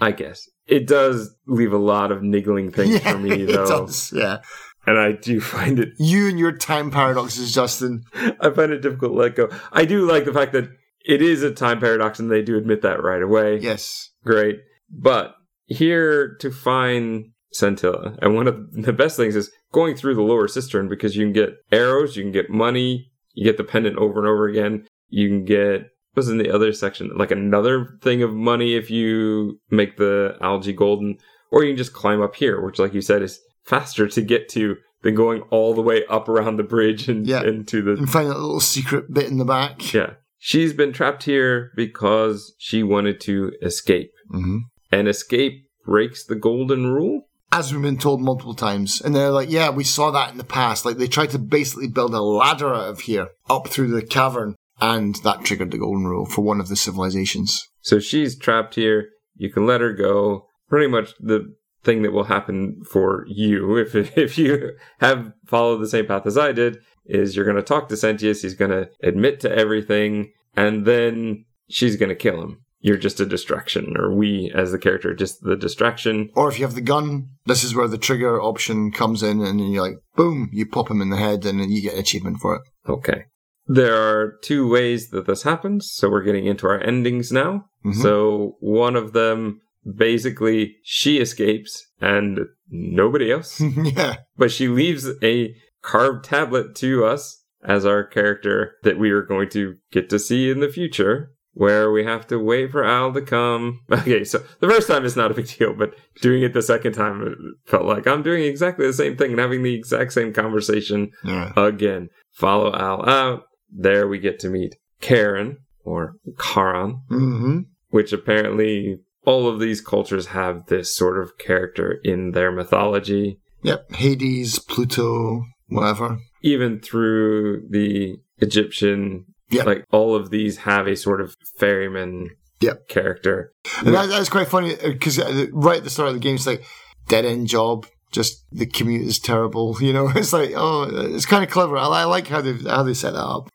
I guess. It does leave a lot of niggling things for me it though. does. Yeah. And I do find it You and your time paradoxes, Justin. I find it difficult to let go. I do like the fact that it is a time paradox and they do admit that right away. Yes. Great. But here to find Scintilla, and one of the best things is going through the lower cistern because you can get arrows, you can get money, you get the pendant over and over again. You can get what's in the other section, like another thing of money if you make the algae golden, or you can just climb up here, which, like you said, is faster to get to than going all the way up around the bridge and Yeah. into the And find that little secret bit in the back. yeah. She's been trapped here because she wanted to escape. Mm-hmm. And escape breaks the golden rule? as we've been told multiple times. And they're like, yeah, we saw that in the past. Like they tried to basically build a ladder out of here up through the cavern. And that triggered the golden rule for one of the civilizations. So she's trapped here. You can let her go. Pretty much the thing that will happen for you if if you have followed the same path as I did is you're going to talk to Sentius, he's going to admit to everything and then she's going to kill him. You're just a distraction or we as the character just the distraction. Or if you have the gun, this is where the trigger option comes in and then you're like, boom, you pop him in the head and then you get an achievement for it. Okay. There are two ways that this happens, so we're getting into our endings now. Mhm. So one of them basically she escapes and nobody else, yeah. but she leaves a carved tablet to us as our character that we are going to get to see in the future. Where we have to wait for Al to come. Okay, so the first time is not a big deal, but doing it the second time it felt like I'm doing exactly the same thing and having the exact same conversation Yeah. again. Follow Al out. There we get to meet Karen or Karan, hmm which apparently all of these cultures have this sort of character in their mythology. Yep. Hades, Pluto, whatever. Even through the Egyptian, Yep. like all of these have a sort of ferryman Yep. character. And that, that's quite funny uh, because uh, right at the start of the game, it's like dead end job. Just the commute is terrible. You know, it's like oh, uh, it's kind of clever. I, I like how they how they set that up.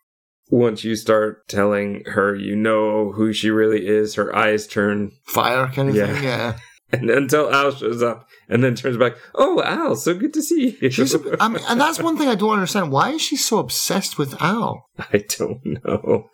Once you start telling her you know who she really is, her eyes turn Fire kind of Yeah. thing. Yeah. and until Al shows up and then turns back, Oh Al, so good to see you. She's. I mean, and that's one thing I don't understand. Why is she so obsessed with Al? I don't know.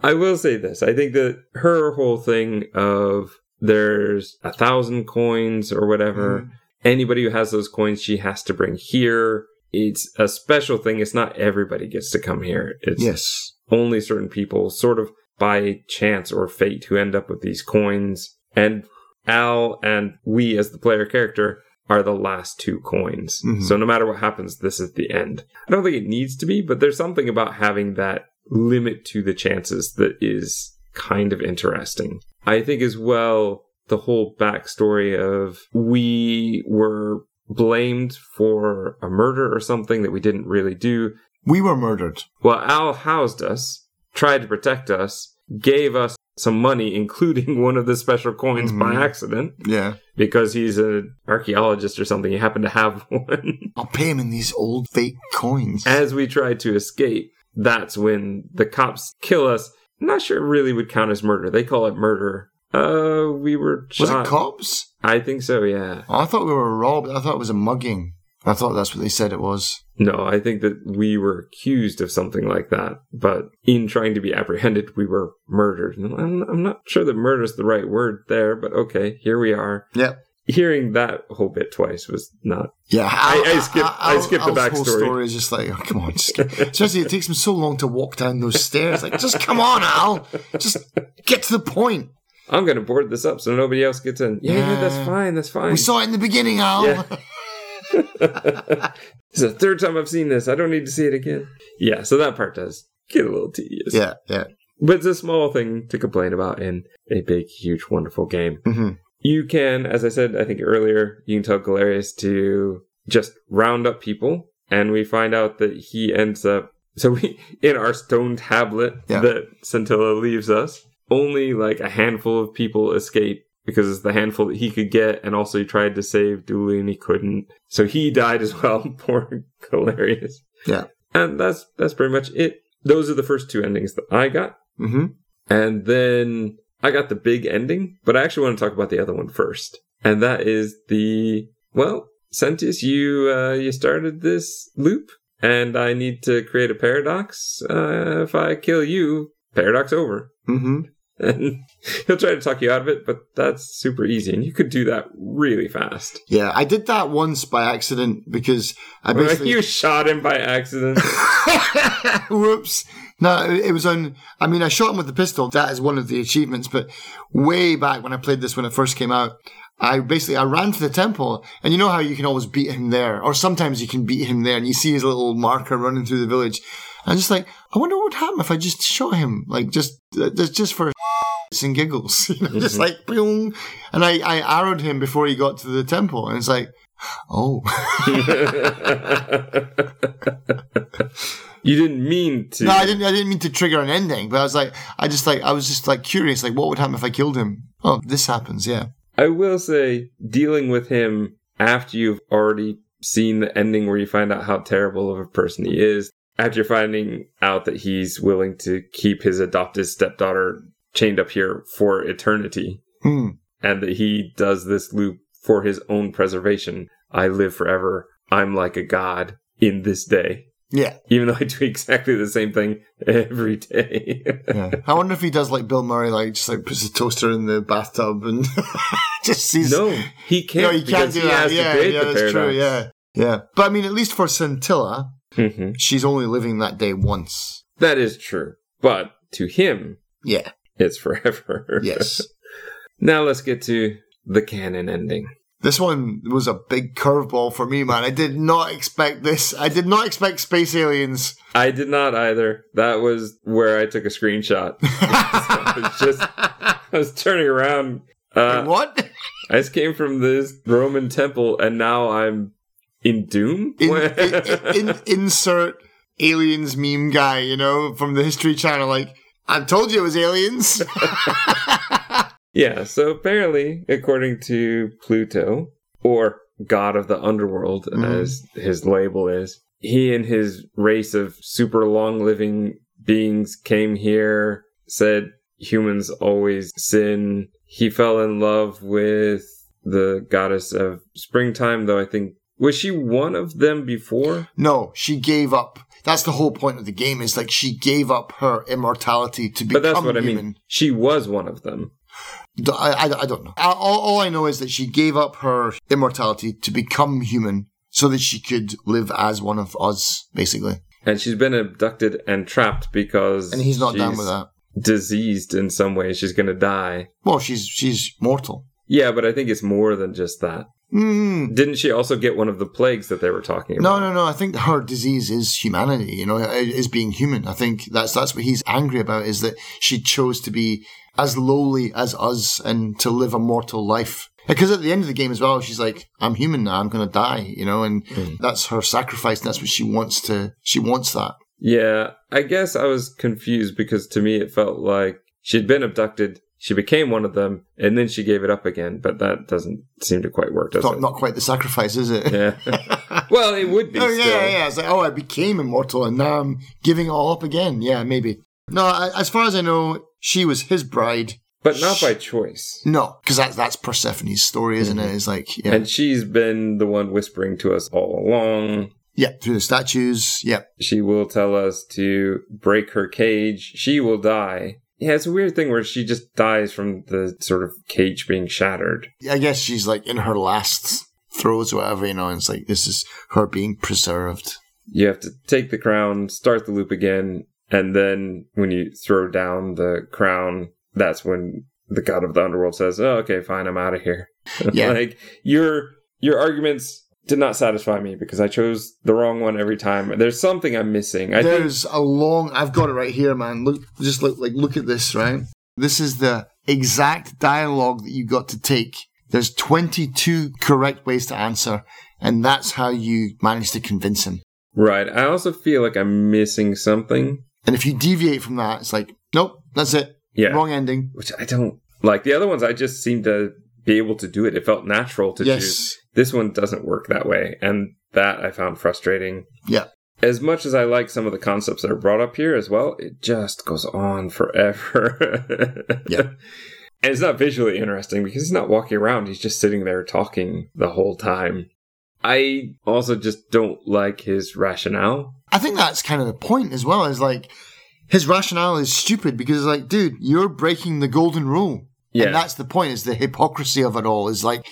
I will say this. I think that her whole thing of there's a thousand coins or whatever, Mm. anybody who has those coins, she has to bring here. It's a special thing. It's not everybody gets to come here. It's Yes. only certain people, sort of by chance or fate, who end up with these coins. And Al and we, as the player character, are the last two coins. Mhm. So no matter what happens, this is the end. I don't think it needs to be, but there's something about having that limit to the chances that is kind of interesting. I think as well, the whole backstory of we were blamed for a murder or something that we didn't really do. We were murdered. Well, Al housed us, tried to protect us, gave us some money, including one of the special coins by Mhm. accident, Yeah. because he's an archaeologist or something. He happened to have one. I'll pay him in these old fake coins. As we try to escape, that's when the cops kill us. I'm not sure it really would count as murder. They call it murder. Uh, we were was it cops? I think so, yeah. I thought we were robbed. I thought it was a mugging. I thought that's what they said it was. No, I think that we were accused of something like that, but in trying to be apprehended, we were murdered. And I'm, I'm not sure that murder is the right word there, but okay, here we are. Yep. Hearing that whole bit twice was not. Yeah, I- I skipped- I skipped the Al's whole story is just like, oh, come on, just, especially it takes him so long to walk down those stairs. Like, just come on, Al, just get to the point. I'm going to board this up so nobody else gets in. Yeah, Yeah. that's fine. That's fine. We saw it in the beginning, Al. Yeah. it's the third time I've seen this. I don't need to see it again. Yeah, so that part does get a little tedious. yeah, yeah. But it's a small thing to complain about in a big, huge, wonderful game. hmm You can, as I said, I think earlier, you can tell Galerius to just round up people, and we find out that he ends up. So we, in our stone tablet Yeah. that Scintilla leaves us, only like a handful of people escape because it's the handful that he could get, and also he tried to save Dooley and he couldn't. So he died as well. Poor Galerius. Yeah. And that's that's pretty much it. Those are the first two endings that I got. hmm And then I got the big ending, but I actually want to talk about the other one first. And that is the, well, Sentius, you, uh, you started this loop and I need to create a paradox. Uh, if I kill you, paradox over. hmm And he'll try to talk you out of it, but that's super easy. And you could do that really fast. Yeah, I did that once by accident because I basically. you shot him by accident. Whoops. No, it it was on. I mean, I shot him with the pistol. That is one of the achievements. But way back when I played this, when it first came out, I basically I ran to the temple, and you know how you can always beat him there, or sometimes you can beat him there, and you see his little marker running through the village. I'm just like, I wonder what would happen if I just shot him, like just uh, just for and giggles, you know, just like boom. And I I arrowed him before he got to the temple, and it's like, oh. you didn't mean to. No, I didn't. I didn't mean to trigger an ending, but I was like, I just like, I was just like curious, like, what would happen if I killed him? Oh, this happens, yeah. I will say, dealing with him after you've already seen the ending where you find out how terrible of a person he is, after finding out that he's willing to keep his adopted stepdaughter chained up here for eternity, Hmm. and that he does this loop for his own preservation. I live forever. I'm like a god in this day. Yeah, Even though I do exactly the same thing every day. yeah. I wonder if he does like Bill Murray, like just like puts a toaster in the bathtub and just sees. no, he can't. no, he can't do that. Yeah, yeah, that's paradox. true. Yeah, yeah. But I mean, at least for Scintilla, Mhm. she's only living that day once. That is true. But to him, Yeah. it's forever. Yes. now let's get to the canon ending. This one was a big curveball for me, man. I did not expect this. I did not expect space aliens. I did not either. That was where I took a screenshot. I was just, I was turning around. Uh, what? I just came from this Roman temple and now I'm in Doom? In, in, in, insert aliens meme guy, you know, from the History Channel. Like, I told you it was aliens. yeah, so apparently, according to Pluto, or God of the Underworld, Mhm. as his label is, he and his race of super long living beings came here, said humans always sin. He fell in love with the goddess of springtime, though I think. Was she one of them before? no, she gave up. That's the whole point of the game. Is like she gave up her immortality to become But that's what I human. mean. She was one of them. I I don't know. All, all I know is that she gave up her immortality to become human so that she could live as one of us, basically. And she's been abducted and trapped because And he's not down with that. Diseased in some way, she's gonna die. Well, she's she's mortal. Yeah, but I think it's more than just that. Mm. Didn't she also get one of the plagues that they were talking about? No, no, no. I think her disease is humanity. You know, is being human. I think that's that's what he's angry about. Is that she chose to be as lowly as us and to live a mortal life. Because at the end of the game as well, she's like, "I'm human now. I'm going to die." You know, and Mm. that's her sacrifice. And that's what she wants to. She wants that. Yeah, I guess I was confused because to me it felt like she'd been abducted, she became one of them, and then she gave it up again. But that doesn't seem to quite work, does Not, it? not quite the sacrifice, is it? Yeah. well, it would be. Oh yeah, yeah, yeah. It's like, oh, I became immortal, and now I'm giving it all up again. Yeah, maybe. No, I, as far as I know, she was his bride. But not by choice. No, because that's that's Persephone's story, isn't mm-hmm. it? It's like, yeah, And she's been the one whispering to us all along. yeah, through the statues. Yeah, She will tell us to break her cage. She will die. Yeah, it's a weird thing where she just dies from the sort of cage being shattered. I guess she's like in her last throes whatever, you know. And it's like this is her being preserved. You have to take the crown, start the loop again, and then when you throw down the crown, that's when the god of the underworld says, "Oh, okay, fine, I'm out of here." Yeah. like your your arguments did not satisfy me because I chose the wrong one every time. There's something I'm missing. I think There's a long. I've got it right here, man. Look, just look like look at this, right? This is the exact dialogue that you got to take. There's 22 correct ways to answer, and that's how you managed to convince him. right. I also feel like I'm missing something. And if you deviate from that, it's like, nope, that's it. Yeah. Wrong ending. which I don't like. The other ones, I just seem to be able to do it. It felt natural to choose. This one doesn't work that way, and that I found frustrating. Yeah. As much as I like some of the concepts that are brought up here as well, it just goes on forever. Yeah. And it's not visually interesting because he's not walking around, he's just sitting there talking the whole time. I also just don't like his rationale. I think that's kind of the point as well. Is like his rationale is stupid because like, dude, you're breaking the golden rule. Yeah. And that's the point. Is the hypocrisy of it all. Is like,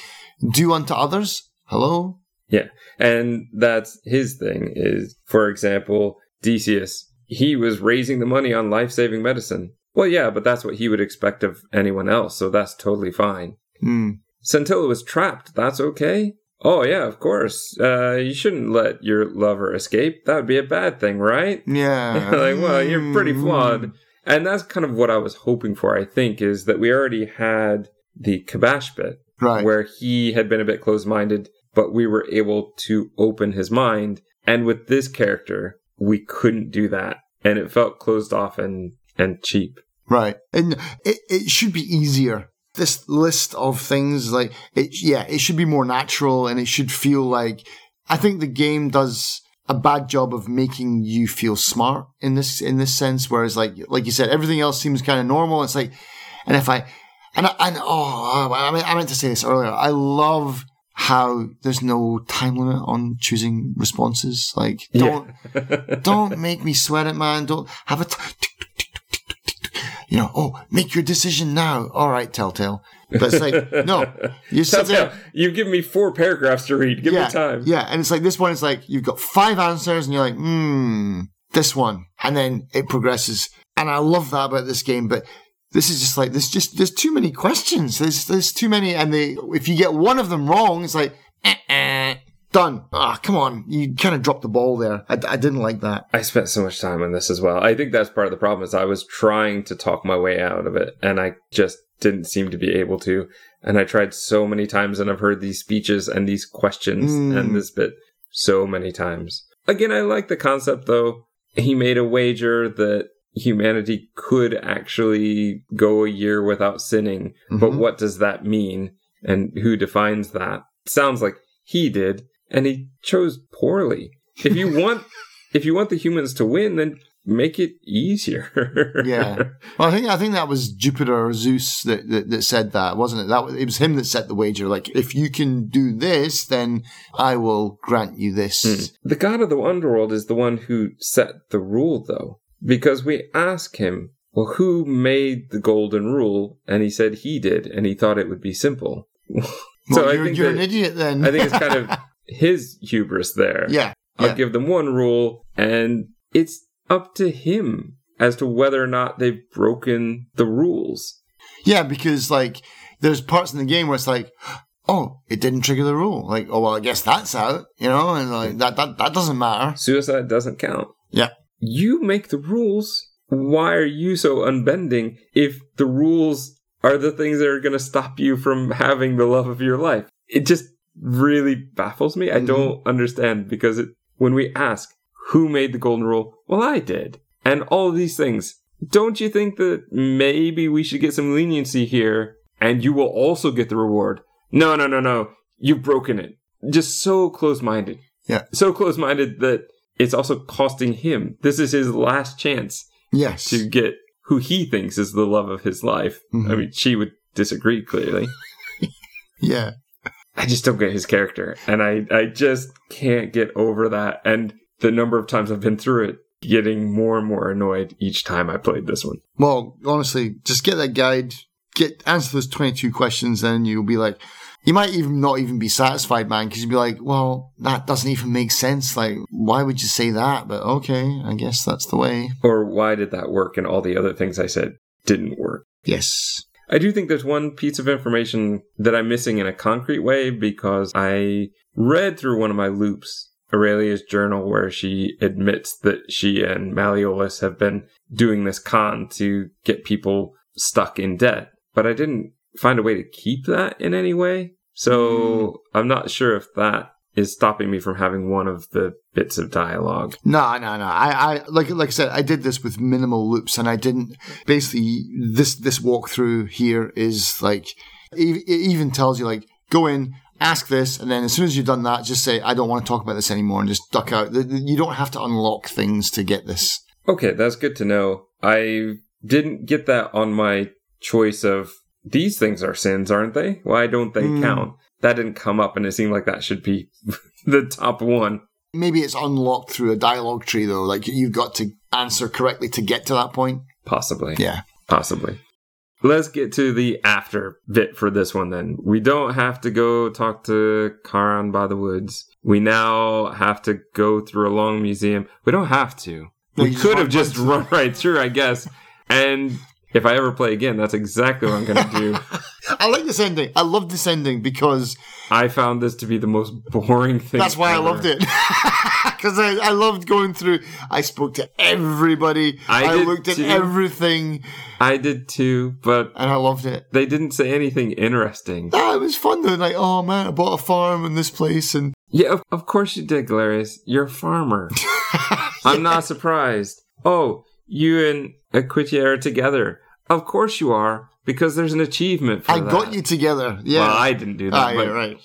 do unto others. Hello. Yeah. And that's his thing is, for example, Decius, he was raising the money on life saving medicine. Well, yeah, but that's what he would expect of anyone else, so that's totally fine. Hmm. Scintilla was trapped. That's okay. Oh, yeah, of course. Uh, you shouldn't let your lover escape. That would be a bad thing, right? Yeah. like, well, you're pretty Hmm. flawed. And that's kind of what I was hoping for, I think, is that we already had the Kabash bit Right. where he had been a bit closed minded, but we were able to open his mind. And with this character, we couldn't do that. And it felt closed off and, and cheap. Right. And it, it should be easier. This list of things, like, it, yeah, it should be more natural and it should feel like, I think the game does a bad job of making you feel smart in this, in this sense. Whereas, like, like you said, everything else seems kind of normal. It's like, and if I, and I, and oh, I mean, I meant to say this earlier. I love how there's no time limit on choosing responses. Like, don't, don't make me sweat it, man. Don't have a, t- you know, oh, make your decision now. All right, Telltale. But it's like, no, you sit Telltale, there. you've given me four paragraphs to read. Give yeah, me time. Yeah. And it's like this one is like, you've got five answers and you're like, hmm, this one. And then it progresses. And I love that about this game, but this is just like, there's just, there's too many questions. There's, there's too many. And they, if you get one of them wrong, it's like, eh, eh, done. Ah, come on. You kind of dropped the ball there. I, I didn't like that. I spent so much time on this as well. I think that's part of the problem is I was trying to talk my way out of it and I just didn't seem to be able to. And I tried so many times and I've heard these speeches and these questions Mm. and this bit so many times. Again, I like the concept though. He made a wager that humanity could actually go a year without sinning. But Mhm. what does that mean? And who defines that? Sounds like he did, and he chose poorly. If you want if you want the humans to win, then make it easier. Yeah. Well, I think I think that was Jupiter or Zeus that, that, that said that, wasn't it? That was, it was him that set the wager. Like, if you can do this, then I will grant you this. Hmm. The god of the underworld is the one who set the rule, though, because we ask him, well, who made the golden rule? And he said he did, and he thought it would be simple. so Well, I you're, think you're that- an idiot then. I think it's kind of his hubris there. yeah. I'll yeah. give them one rule, and it's up to him as to whether or not they've broken the rules. Yeah, because like there's parts in the game where it's like, oh, it didn't trigger the rule. Like, oh well, I guess that's out, you know, and like that that that doesn't matter. Suicide doesn't count. Yeah. You make the rules. Why are you so unbending if the rules are the things that are going to stop you from having the love of your life? It just really baffles me. I Mhm. don't understand because it, when we ask who made the golden rule, well, I did. And all of these things. Don't you think that maybe we should get some leniency here and you will also get the reward? No, no, no, no. You've broken it. Just so close minded. Yeah. So close minded that it's also costing him. This is his last chance Yes. to get who he thinks is the love of his life. I Mhm. mean, she would disagree clearly. Yeah. I just don't get his character. And I, I just can't get over that. And the number of times I've been through it, getting more and more annoyed each time I played this one. Well, honestly, just get that guide, get answer those twenty two questions, and you'll be like, you might even not even be satisfied, man, because you'd be like, well, that doesn't even make sense. Like, why would you say that? But okay, I guess that's the way. Or why did that work? And all the other things I said didn't work. Yes. I do think there's one piece of information that I'm missing in a concrete way because I read through one of my loops, Aurelia's journal, where she admits that she and Malleolus have been doing this con to get people stuck in debt. But I didn't find a way to keep that in any way. So mm. I'm not sure if that is stopping me from having one of the bits of dialogue. No, no, no. I, I like like I said, I did this with minimal loops, and I didn't. Basically, this this walkthrough here is like it even tells you like go in, ask this, and then as soon as you've done that, just say I don't want to talk about this anymore, and just duck out. You don't have to unlock things to get this. Okay, that's good to know. I didn't get that on my choice of these things are sins, aren't they? Why don't they Hmm. count? That didn't come up, and it seemed like that should be the top one. Maybe it's unlocked through a dialogue tree though. Like you've got to answer correctly to get to that point. Possibly. Yeah. Possibly. Let's get to the after bit for this one then. We don't have to go talk to Karan by the woods. We now have to go through a long museum. We don't have to. No, we could have just run right through, I guess. And if I ever play again, that's exactly what I'm going to do. I like this ending. I love this ending because I found this to be the most boring thing. That's why I loved it. Because I, I loved going through. I spoke to everybody. I I, looked at everything, I did too, but and I loved it. they didn't say anything interesting. Ah, it was fun though. Like, oh man, I bought a farm in this place, and Yeah, of, of course you did, Galerius. You're a farmer. I'm not surprised. Oh, you and Are together. Of course you are, because there's an achievement for I that. got you together. Yeah. Well, I didn't do that, ah, but, yeah, right.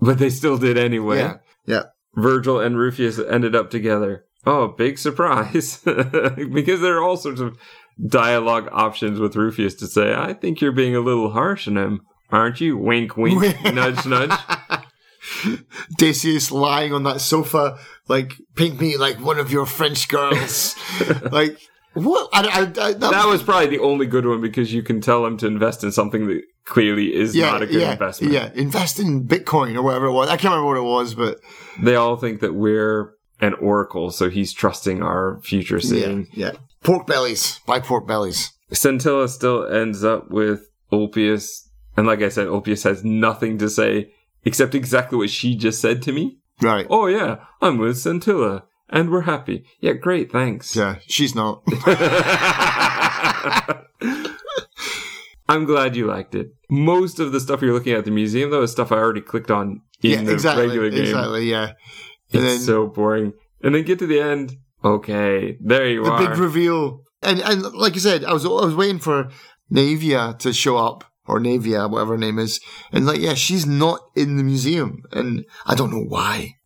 but they still did anyway. Yeah. Yeah. Virgil and Rufius ended up together. Oh, big surprise. because there are all sorts of dialogue options with Rufius to say, I think you're being a little harsh on him, aren't you? Wink, wink, nudge, nudge. Decius lying on that sofa, like, paint me like one of your French girls. like, what? I, I, I, that, That was probably the only good one because you can tell him to invest in something that clearly is yeah, not a good yeah, investment. Yeah, invest in Bitcoin or whatever it was. I can't remember what it was, but They all think that we're an oracle, so he's trusting our future yeah, seeing. yeah. Pork bellies. Buy pork bellies. Scintilla still ends up with Ulpius. And like I said, Ulpius has nothing to say except exactly what she just said to me. Right. Oh, yeah, I'm with Scintilla. And we're happy. Yeah, great, thanks. Yeah, she's not. I'm glad you liked it. Most of the stuff you're looking at the museum, though, is stuff I already clicked on in yeah, the exactly, regular game. exactly, yeah. It's then so boring. And then get to the end. Okay, there you the are. The big reveal, and and like I said, I was I was waiting for Navia to show up or Navia, whatever her name is, and like yeah, she's not in the museum, and I don't know why,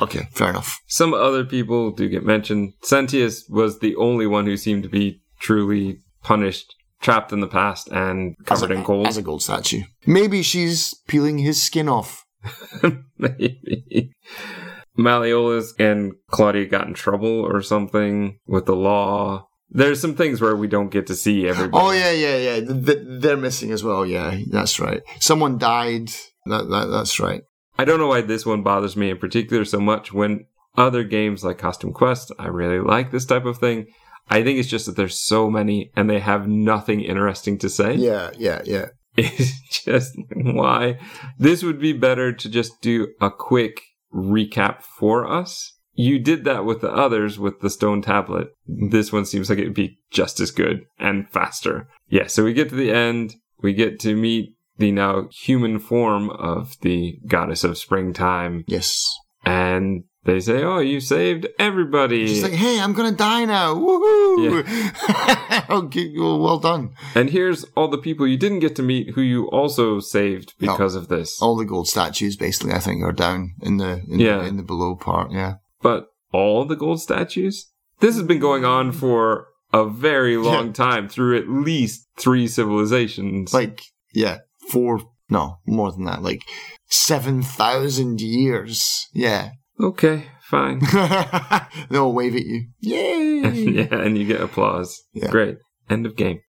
okay, fair enough. Some other people do get mentioned. Sentius was the only one who seemed to be truly punished, trapped in the past, and covered a, in gold. as a gold statue. Maybe she's peeling his skin off. Maybe. Malleolus and Claudia got in trouble or something with the law. There's some things where we don't get to see everybody. Oh yeah, yeah, yeah. Th- th- they're missing as well. Yeah, that's right. Someone died. That, that that's right. I don't know why this one bothers me in particular so much when other games like Costume Quest, I really like this type of thing. I think it's just that there's so many and they have nothing interesting to say. Yeah, yeah, yeah. It's just why this would be better to just do a quick recap for us. You did that with the others with the stone tablet. This one seems like it would be just as good and faster. Yeah, so we get to the end. We get to meet the now human form of the goddess of springtime. Yes. And they say, Oh, you saved everybody. She's like, "Hey, I'm gonna die now! Woohoo! okay, well, well done. and here's all the people you didn't get to meet who you also saved because of this. All the gold statues, basically, I think, are down in the in, Yeah. the, in the below part. Yeah. But all the gold statues? This has been going on for a very long Yeah. time through at least three civilizations. Like, yeah, four. No, more than that. Like seven thousand years. Yeah. okay, fine. They'll wave at you. Yay! yeah, and you get applause. Yeah. Great. End of game.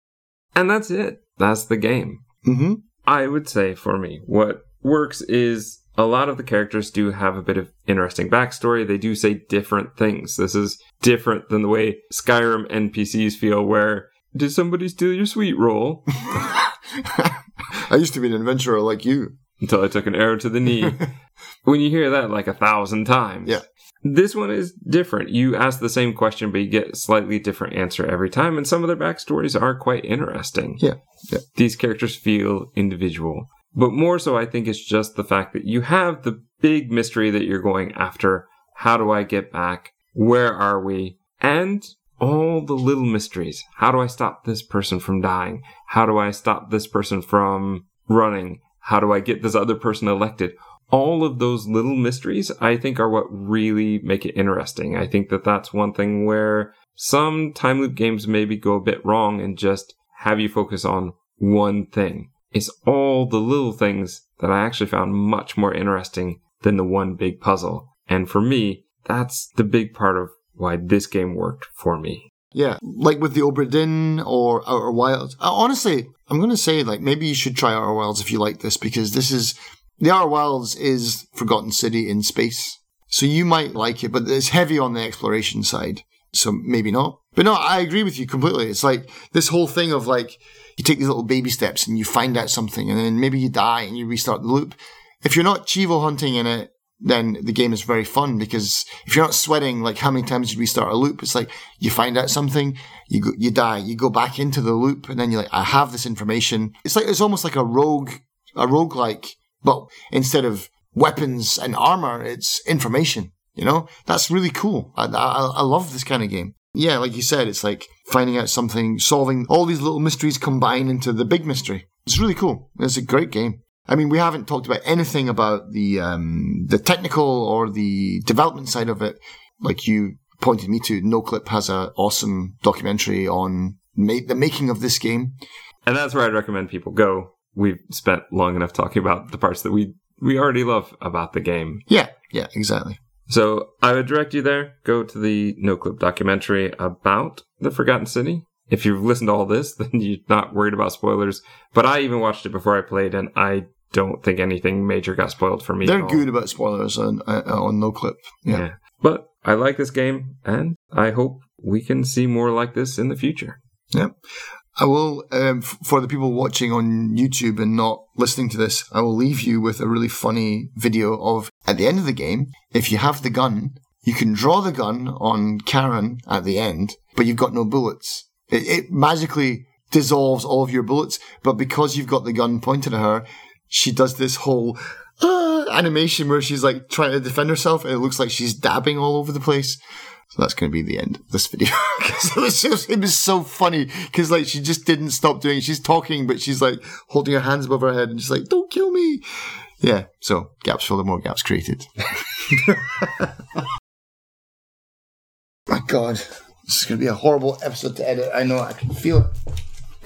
And that's it. That's the game. hmm I would say for me, what works is a lot of the characters do have a bit of interesting backstory. They do say different things. This is different than the way Skyrim NPCs feel, where did somebody steal your sweet roll? I used to be an adventurer like you. Until I took an arrow to the knee. when you hear that like a thousand times. Yeah. This one is different. You ask the same question, but you get a slightly different answer every time, and some of their backstories are quite interesting. Yeah. Yeah. These characters feel individual. But more so, I think it's just the fact that you have the big mystery that you're going after. How do I get back? Where are we? And all the little mysteries. How do I stop this person from dying? How do I stop this person from running? How do I get this other person elected? All of those little mysteries, I think, are what really make it interesting. I think that that's one thing where some time loop games maybe go a bit wrong and just have you focus on one thing. It's all the little things that I actually found much more interesting than the one big puzzle. And for me, that's the big part of why this game worked for me. Yeah, like with the Obra Dinn or Outer Wilds. Uh, honestly, I'm going to say like maybe you should try Outer Wilds if you like this because this is the Outer Wilds is Forgotten City in space, so you might like it, but it's heavy on the exploration side, so maybe not. But no, I agree with you completely. It's like this whole thing of like you take these little baby steps and you find out something, and then maybe you die and you restart the loop. If you're not Chivo hunting in it, then the game is very fun because if you're not sweating like how many times you restart a loop, it's like you find out something, you go, you die, you go back into the loop, and then you're like, I have this information. It's like it's almost like a rogue, a rogue like, but instead of weapons and armor, it's information. You know, that's really cool. I, I, I love this kind of game. Yeah, like you said, it's like finding out something, solving all these little mysteries combine into the big mystery. It's really cool. It's a great game. I mean, we haven't talked about anything about the um, the technical or the development side of it. Like you pointed me to, NoClip has an awesome documentary on ma- the making of this game. And that's where I'd recommend people go. We've spent long enough talking about the parts that we we already love about the game. Yeah, yeah, exactly. So I would direct you there. Go to the No Clip documentary about the Forgotten City. If you've listened to all this, then you're not worried about spoilers. But I even watched it before I played, and I don't think anything major got spoiled for me. They're good about spoilers on uh, on NoClip. Yeah. Yeah. But I like this game, and I hope we can see more like this in the future. Yeah. I will, um, f- for the people watching on YouTube and not listening to this, I will leave you with a really funny video of at the end of the game, if you have the gun, you can draw the gun on Karen at the end, but you've got no bullets. It, it magically dissolves all of your bullets. But because you've got the gun pointed at her, she does this whole uh, animation where she's like trying to defend herself, and it looks like she's dabbing all over the place. So that's going to be the end of this video because it it was so funny because like she just didn't stop doing. it. She's talking, but she's like holding her hands above her head and just like, "Don't kill me." Yeah. So gaps filled, more gaps created. My God, this is going to be a horrible episode to edit. I know. I can feel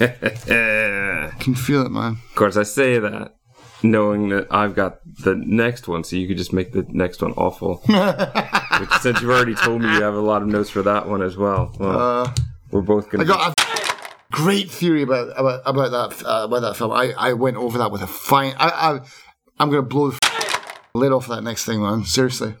it. I can feel it, man. Of course, I say that knowing that I've got the next one, so you could just make the next one awful. Which, since you've already told me you have a lot of notes for that one as well, well Uh, we're both gonna I going got a great theory about about about that uh, about that film. I, I went over that with a fine. I, I I'm gonna blow the lid off that next thing, man. Seriously.